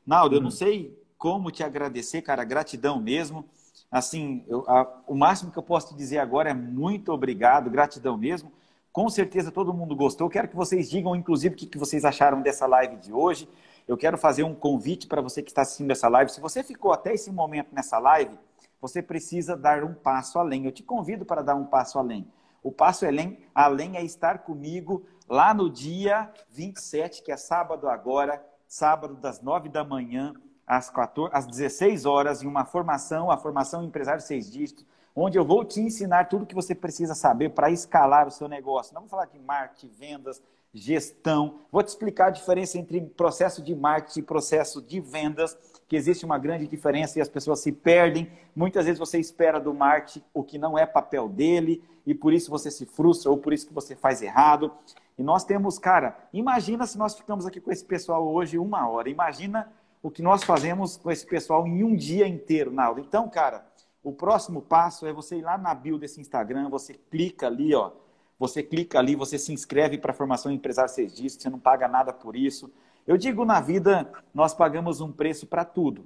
Naldo, uhum. eu não uhum. sei como te agradecer, cara, gratidão mesmo. Assim, eu, a, o máximo que eu posso te dizer agora é muito obrigado, gratidão mesmo. Com certeza todo mundo gostou. Quero que vocês digam, inclusive, o que, que vocês acharam dessa live de hoje. Eu quero fazer um convite para você que está assistindo essa live. Se você ficou até esse momento nessa live, você precisa dar um passo além. Eu te convido para dar um passo além. O passo além, além é estar comigo lá no dia 27, que é sábado agora, sábado das 9 da manhã às, 14, às 16 horas, em uma formação, a formação Empresário Seis Dígitos, onde eu vou te ensinar tudo que você precisa saber para escalar o seu negócio. Não vou falar de marketing, vendas, gestão. Vou te explicar a diferença entre processo de marketing e processo de vendas, que existe uma grande diferença e as pessoas se perdem. Muitas vezes você espera do marketing o que não é papel dele e por isso você se frustra ou por isso que você faz errado. E nós temos, cara, imagina se nós ficamos aqui com esse pessoal hoje uma hora. Imagina o que nós fazemos com esse pessoal em um dia inteiro na aula. Então, cara, o próximo passo é você ir lá na bio desse Instagram, você clica ali, ó. Você clica ali, você se inscreve para a formação empresário seis dígitos, você não paga nada por isso. Eu digo na vida, nós pagamos um preço para tudo.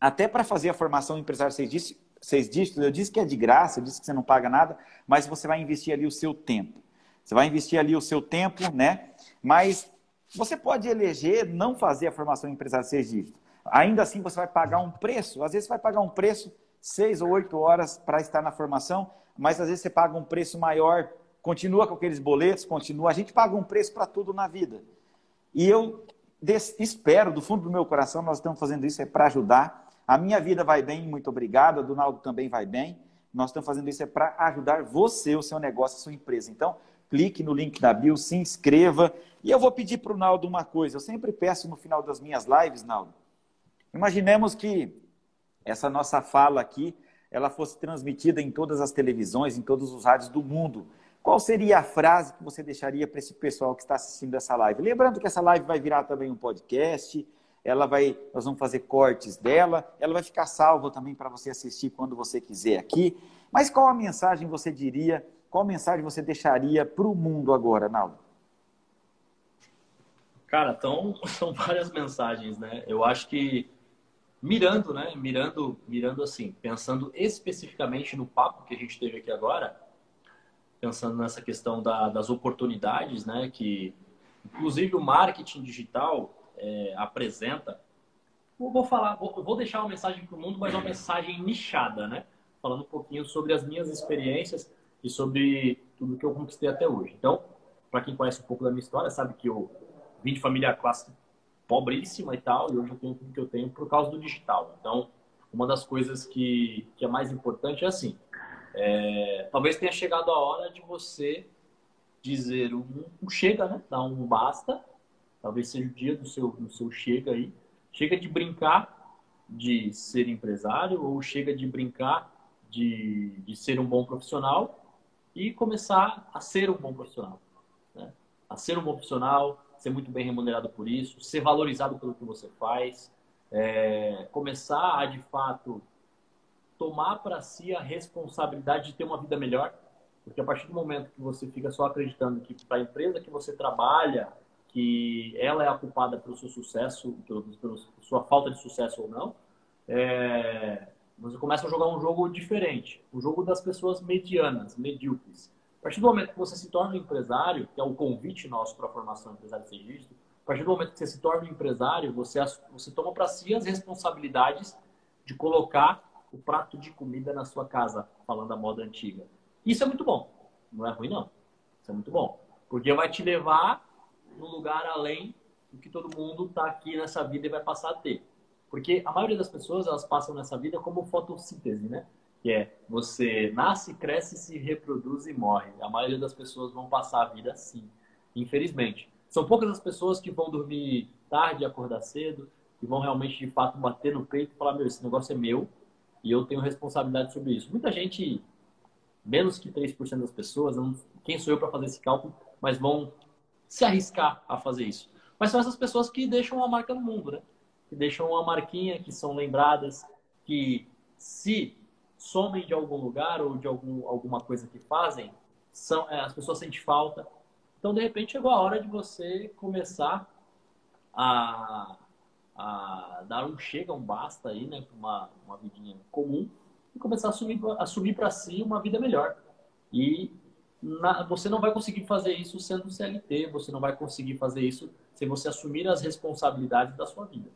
Até para fazer a formação empresário seis dígitos, seis dígitos, eu disse que é de graça, eu disse que você não paga nada, mas você vai investir ali o seu tempo. Você vai investir ali o seu tempo, né? Mas você pode eleger não fazer a formação empresário seis dígitos. Ainda assim, você vai pagar um preço. Às vezes, você vai pagar um preço seis ou oito horas para estar na formação, mas às vezes você paga um preço maior, continua com aqueles boletos, continua. A gente paga um preço para tudo na vida. E eu espero, do fundo do meu coração, nós estamos fazendo isso é para ajudar. A minha vida vai bem, muito obrigado. A do Naldo também vai bem. Nós estamos fazendo isso é para ajudar você, o seu negócio, a sua empresa. Então, clique no link da bio, se inscreva. E eu vou pedir para o Naldo uma coisa. Eu sempre peço no final das minhas lives, Naldo. Imaginemos que essa nossa fala aqui, ela fosse transmitida em todas as televisões, em todos os rádios do mundo. Qual seria a frase que você deixaria para esse pessoal que está assistindo essa live? Lembrando que essa live vai virar também um podcast, ela vai, nós vamos fazer cortes dela, ela vai ficar salva também para você assistir quando você quiser aqui. Mas qual a mensagem você diria, qual mensagem você deixaria para o mundo agora, Naldo? Cara, então, são várias mensagens, né? Eu acho que mirando, né? Mirando, mirando assim, pensando especificamente no papo que a gente teve aqui agora, pensando nessa questão da, das oportunidades, né? Que inclusive o marketing digital é, apresenta. Eu vou falar, vou, vou deixar uma mensagem para o mundo, mas uma mensagem nichada, né? Falando um pouquinho sobre as minhas experiências e sobre tudo que eu conquistei até hoje. Então, para quem conhece um pouco da minha história, sabe que eu vim de família classe pobríssima e tal, e hoje eu tenho tudo que eu tenho por causa do digital. Então, uma das coisas que, que é mais importante é assim, é, talvez tenha chegado a hora de você dizer um, um, chega, né? Dar um basta, talvez seja o dia do seu, do seu chega aí, chega de brincar de ser empresário ou chega de brincar de, de ser um bom profissional e começar a ser um bom profissional. Né? A ser um bom profissional, ser muito bem remunerado por isso, ser valorizado pelo que você faz, é, começar a de fato tomar para si a responsabilidade de ter uma vida melhor, porque a partir do momento que você fica só acreditando que para a empresa que você trabalha, que ela é a culpada pelo seu sucesso, pelo, pela sua falta de sucesso ou não, é, você começa a jogar um jogo diferente, o um jogo das pessoas medianas, medíocres. A partir do momento que você se torna um empresário, que é o convite nosso para a formação empresária de registro, a partir do momento que você se torna um empresário, você, você toma para si as responsabilidades de colocar o prato de comida na sua casa, falando a moda antiga. Isso é muito bom. Não é ruim, não. Isso é muito bom. Porque vai te levar num lugar além do que todo mundo está aqui nessa vida e vai passar a ter. Porque a maioria das pessoas, elas passam nessa vida como fotossíntese, né? que é você nasce, cresce, se reproduz e morre. A maioria das pessoas vão passar a vida assim, infelizmente. São poucas as pessoas que vão dormir tarde acordar cedo, que vão realmente, de fato, bater no peito e falar, meu, esse negócio é meu e eu tenho responsabilidade sobre isso. Muita gente, menos que 3% das pessoas, não, quem sou eu para fazer esse cálculo, mas vão se arriscar a fazer isso. Mas são essas pessoas que deixam uma marca no mundo, né? Que deixam uma marquinha, que são lembradas, que se somem de algum lugar ou de algum, alguma coisa que fazem, são, é, as pessoas sentem falta. Então, de repente, chegou a hora de você começar a, a dar um chega, um basta aí, né, uma, uma vidinha comum e começar a assumir, assumir para si uma vida melhor. E na, você não vai conseguir fazer isso sendo CLT, você não vai conseguir fazer isso sem você assumir as responsabilidades da sua vida.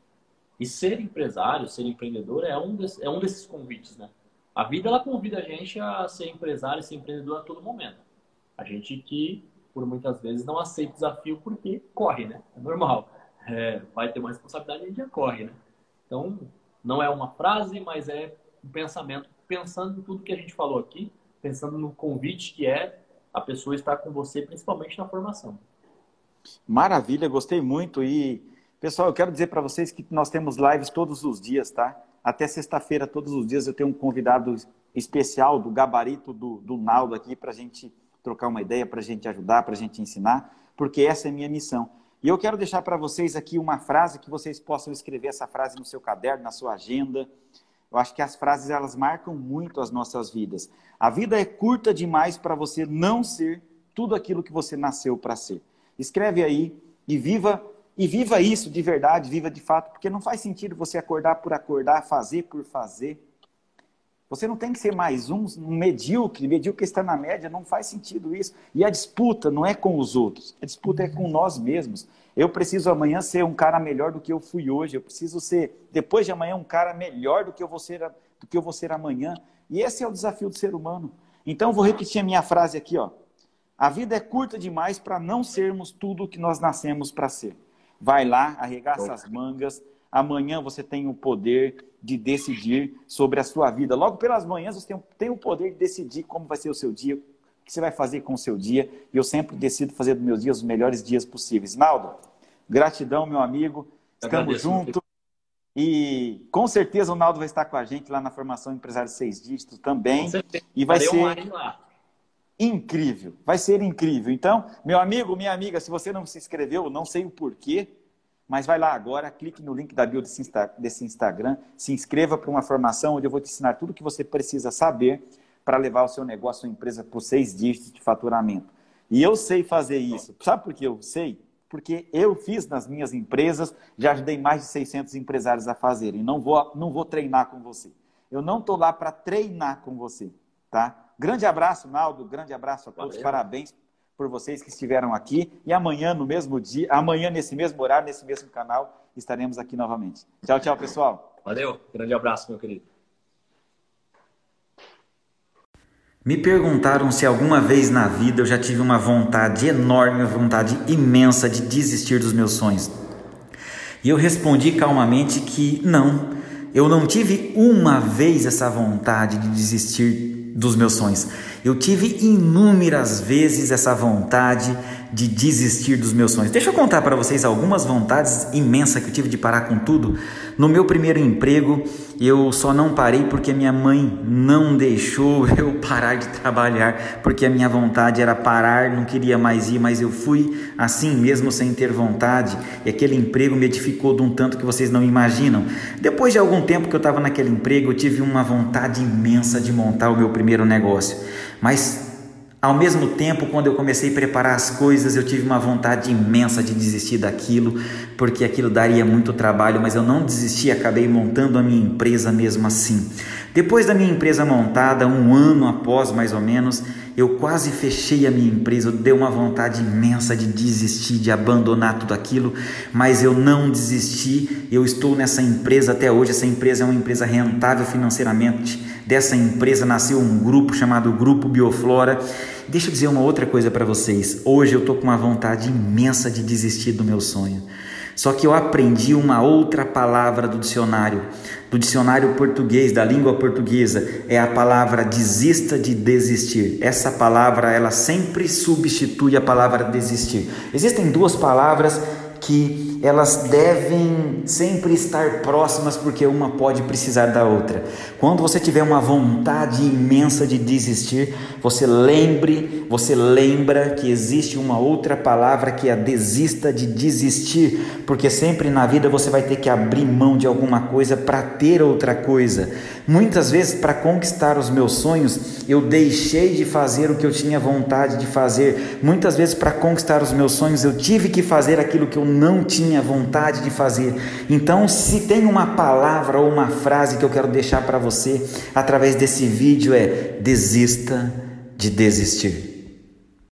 E ser empresário, ser empreendedor é um, é um desses convites, né? A vida ela convida a gente a ser empresário, ser empreendedor a todo momento. A gente que por muitas vezes não aceita o desafio porque corre, né? É normal. É, vai ter uma responsabilidade e gente já corre, né? Então, não é uma frase, mas é um pensamento, pensando em tudo que a gente falou aqui, pensando no convite que é a pessoa estar com você, principalmente na formação. Maravilha, gostei muito. E, pessoal, eu quero dizer para vocês que nós temos lives todos os dias, tá? Até sexta-feira, todos os dias, eu tenho um convidado especial do gabarito do, do Naldo aqui para a gente trocar uma ideia, para a gente ajudar, para a gente ensinar, porque essa é a minha missão. E eu quero deixar para vocês aqui uma frase que vocês possam escrever essa frase no seu caderno, na sua agenda. Eu acho que as frases elas marcam muito as nossas vidas. A vida é curta demais para você não ser tudo aquilo que você nasceu para ser. Escreve aí e viva e viva isso de verdade, viva de fato, porque não faz sentido você acordar por acordar, fazer por fazer. Você não tem que ser mais um, um medíocre, medíocre está na média, não faz sentido isso. E a disputa não é com os outros, a disputa é com nós mesmos. Eu preciso amanhã ser um cara melhor do que eu fui hoje, eu preciso ser, depois de amanhã, um cara melhor do que eu vou ser, do que eu vou ser amanhã. E esse é o desafio do ser humano. Então, vou repetir a minha frase aqui, ó. A vida é curta demais para não sermos tudo o que nós nascemos para ser. Vai lá, arregaça as mangas, amanhã você tem o poder de decidir sobre a sua vida. Logo pelas manhãs você tem, tem o poder de decidir como vai ser o seu dia, o que você vai fazer com o seu dia. E eu sempre decido fazer dos meus dias os melhores dias possíveis. Naldo, gratidão, meu amigo. Estamos juntos. E com certeza o Naldo vai estar com a gente lá na formação Empresário Seis Dígitos também. E vai ser incrível. Vai ser incrível. Então, meu amigo, minha amiga, se você não se inscreveu, não sei o porquê, mas vai lá agora, clique no link da bio desse, desse Instagram, se inscreva para uma formação onde eu vou te ensinar tudo o que você precisa saber para levar o seu negócio, a sua empresa por seis dígitos de faturamento. E eu sei fazer isso. Sabe por que eu sei? Porque eu fiz nas minhas empresas, já ajudei mais de 600 empresários a fazerem. Não vou, não vou treinar com você. Eu não estou lá para treinar com você, tá? Grande abraço, Naldo. Grande abraço a todos. Valeu. Parabéns por vocês que estiveram aqui. E amanhã, no mesmo dia, amanhã, nesse mesmo horário, nesse mesmo canal, estaremos aqui novamente. Tchau, tchau, pessoal. Valeu. Grande abraço, meu querido. Me perguntaram se alguma vez na vida eu já tive uma vontade enorme, uma vontade imensa de desistir dos meus sonhos. E eu respondi calmamente que não, eu não tive uma vez essa vontade de desistir dos meus sonhos. Eu tive inúmeras vezes essa vontade de desistir dos meus sonhos. Deixa eu contar para vocês algumas vontades imensas que eu tive de parar com tudo. No meu primeiro emprego, eu só não parei porque minha mãe não deixou eu parar de trabalhar, porque a minha vontade era parar, não queria mais ir, mas eu fui assim mesmo sem ter vontade, e aquele emprego me edificou de um tanto que vocês não imaginam. Depois de algum tempo que eu estava naquele emprego, eu tive uma vontade imensa de montar o meu primeiro negócio. Mas ao mesmo tempo, quando eu comecei a preparar as coisas, eu tive uma vontade imensa de desistir daquilo, porque aquilo daria muito trabalho, mas eu não desisti, acabei montando a minha empresa mesmo assim. Depois da minha empresa montada, um ano após mais ou menos, eu quase fechei a minha empresa, eu dei uma vontade imensa de desistir, de abandonar tudo aquilo, mas eu não desisti, eu estou nessa empresa até hoje. Essa empresa é uma empresa rentável financeiramente. Dessa empresa nasceu um grupo chamado Grupo Bioflora Deixa eu dizer uma outra coisa para vocês. Hoje eu estou com uma vontade imensa de desistir do meu sonho. Só que eu aprendi uma outra palavra do dicionário, do dicionário português, da língua portuguesa, é a palavra desista de desistir. Essa palavra, ela sempre substitui a palavra desistir. Existem duas palavras que elas devem sempre estar próximas porque uma pode precisar da outra. Quando você tiver uma vontade imensa de desistir, você lembre, você lembra que existe uma outra palavra que é desista de desistir, porque sempre na vida você vai ter que abrir mão de alguma coisa para ter outra coisa. Muitas vezes para conquistar os meus sonhos, eu deixei de fazer o que eu tinha vontade de fazer. Muitas vezes para conquistar os meus sonhos, eu tive que fazer aquilo que eu não tinha vontade de fazer. Então, se tem uma palavra ou uma frase que eu quero deixar para você através desse vídeo é: desista de desistir.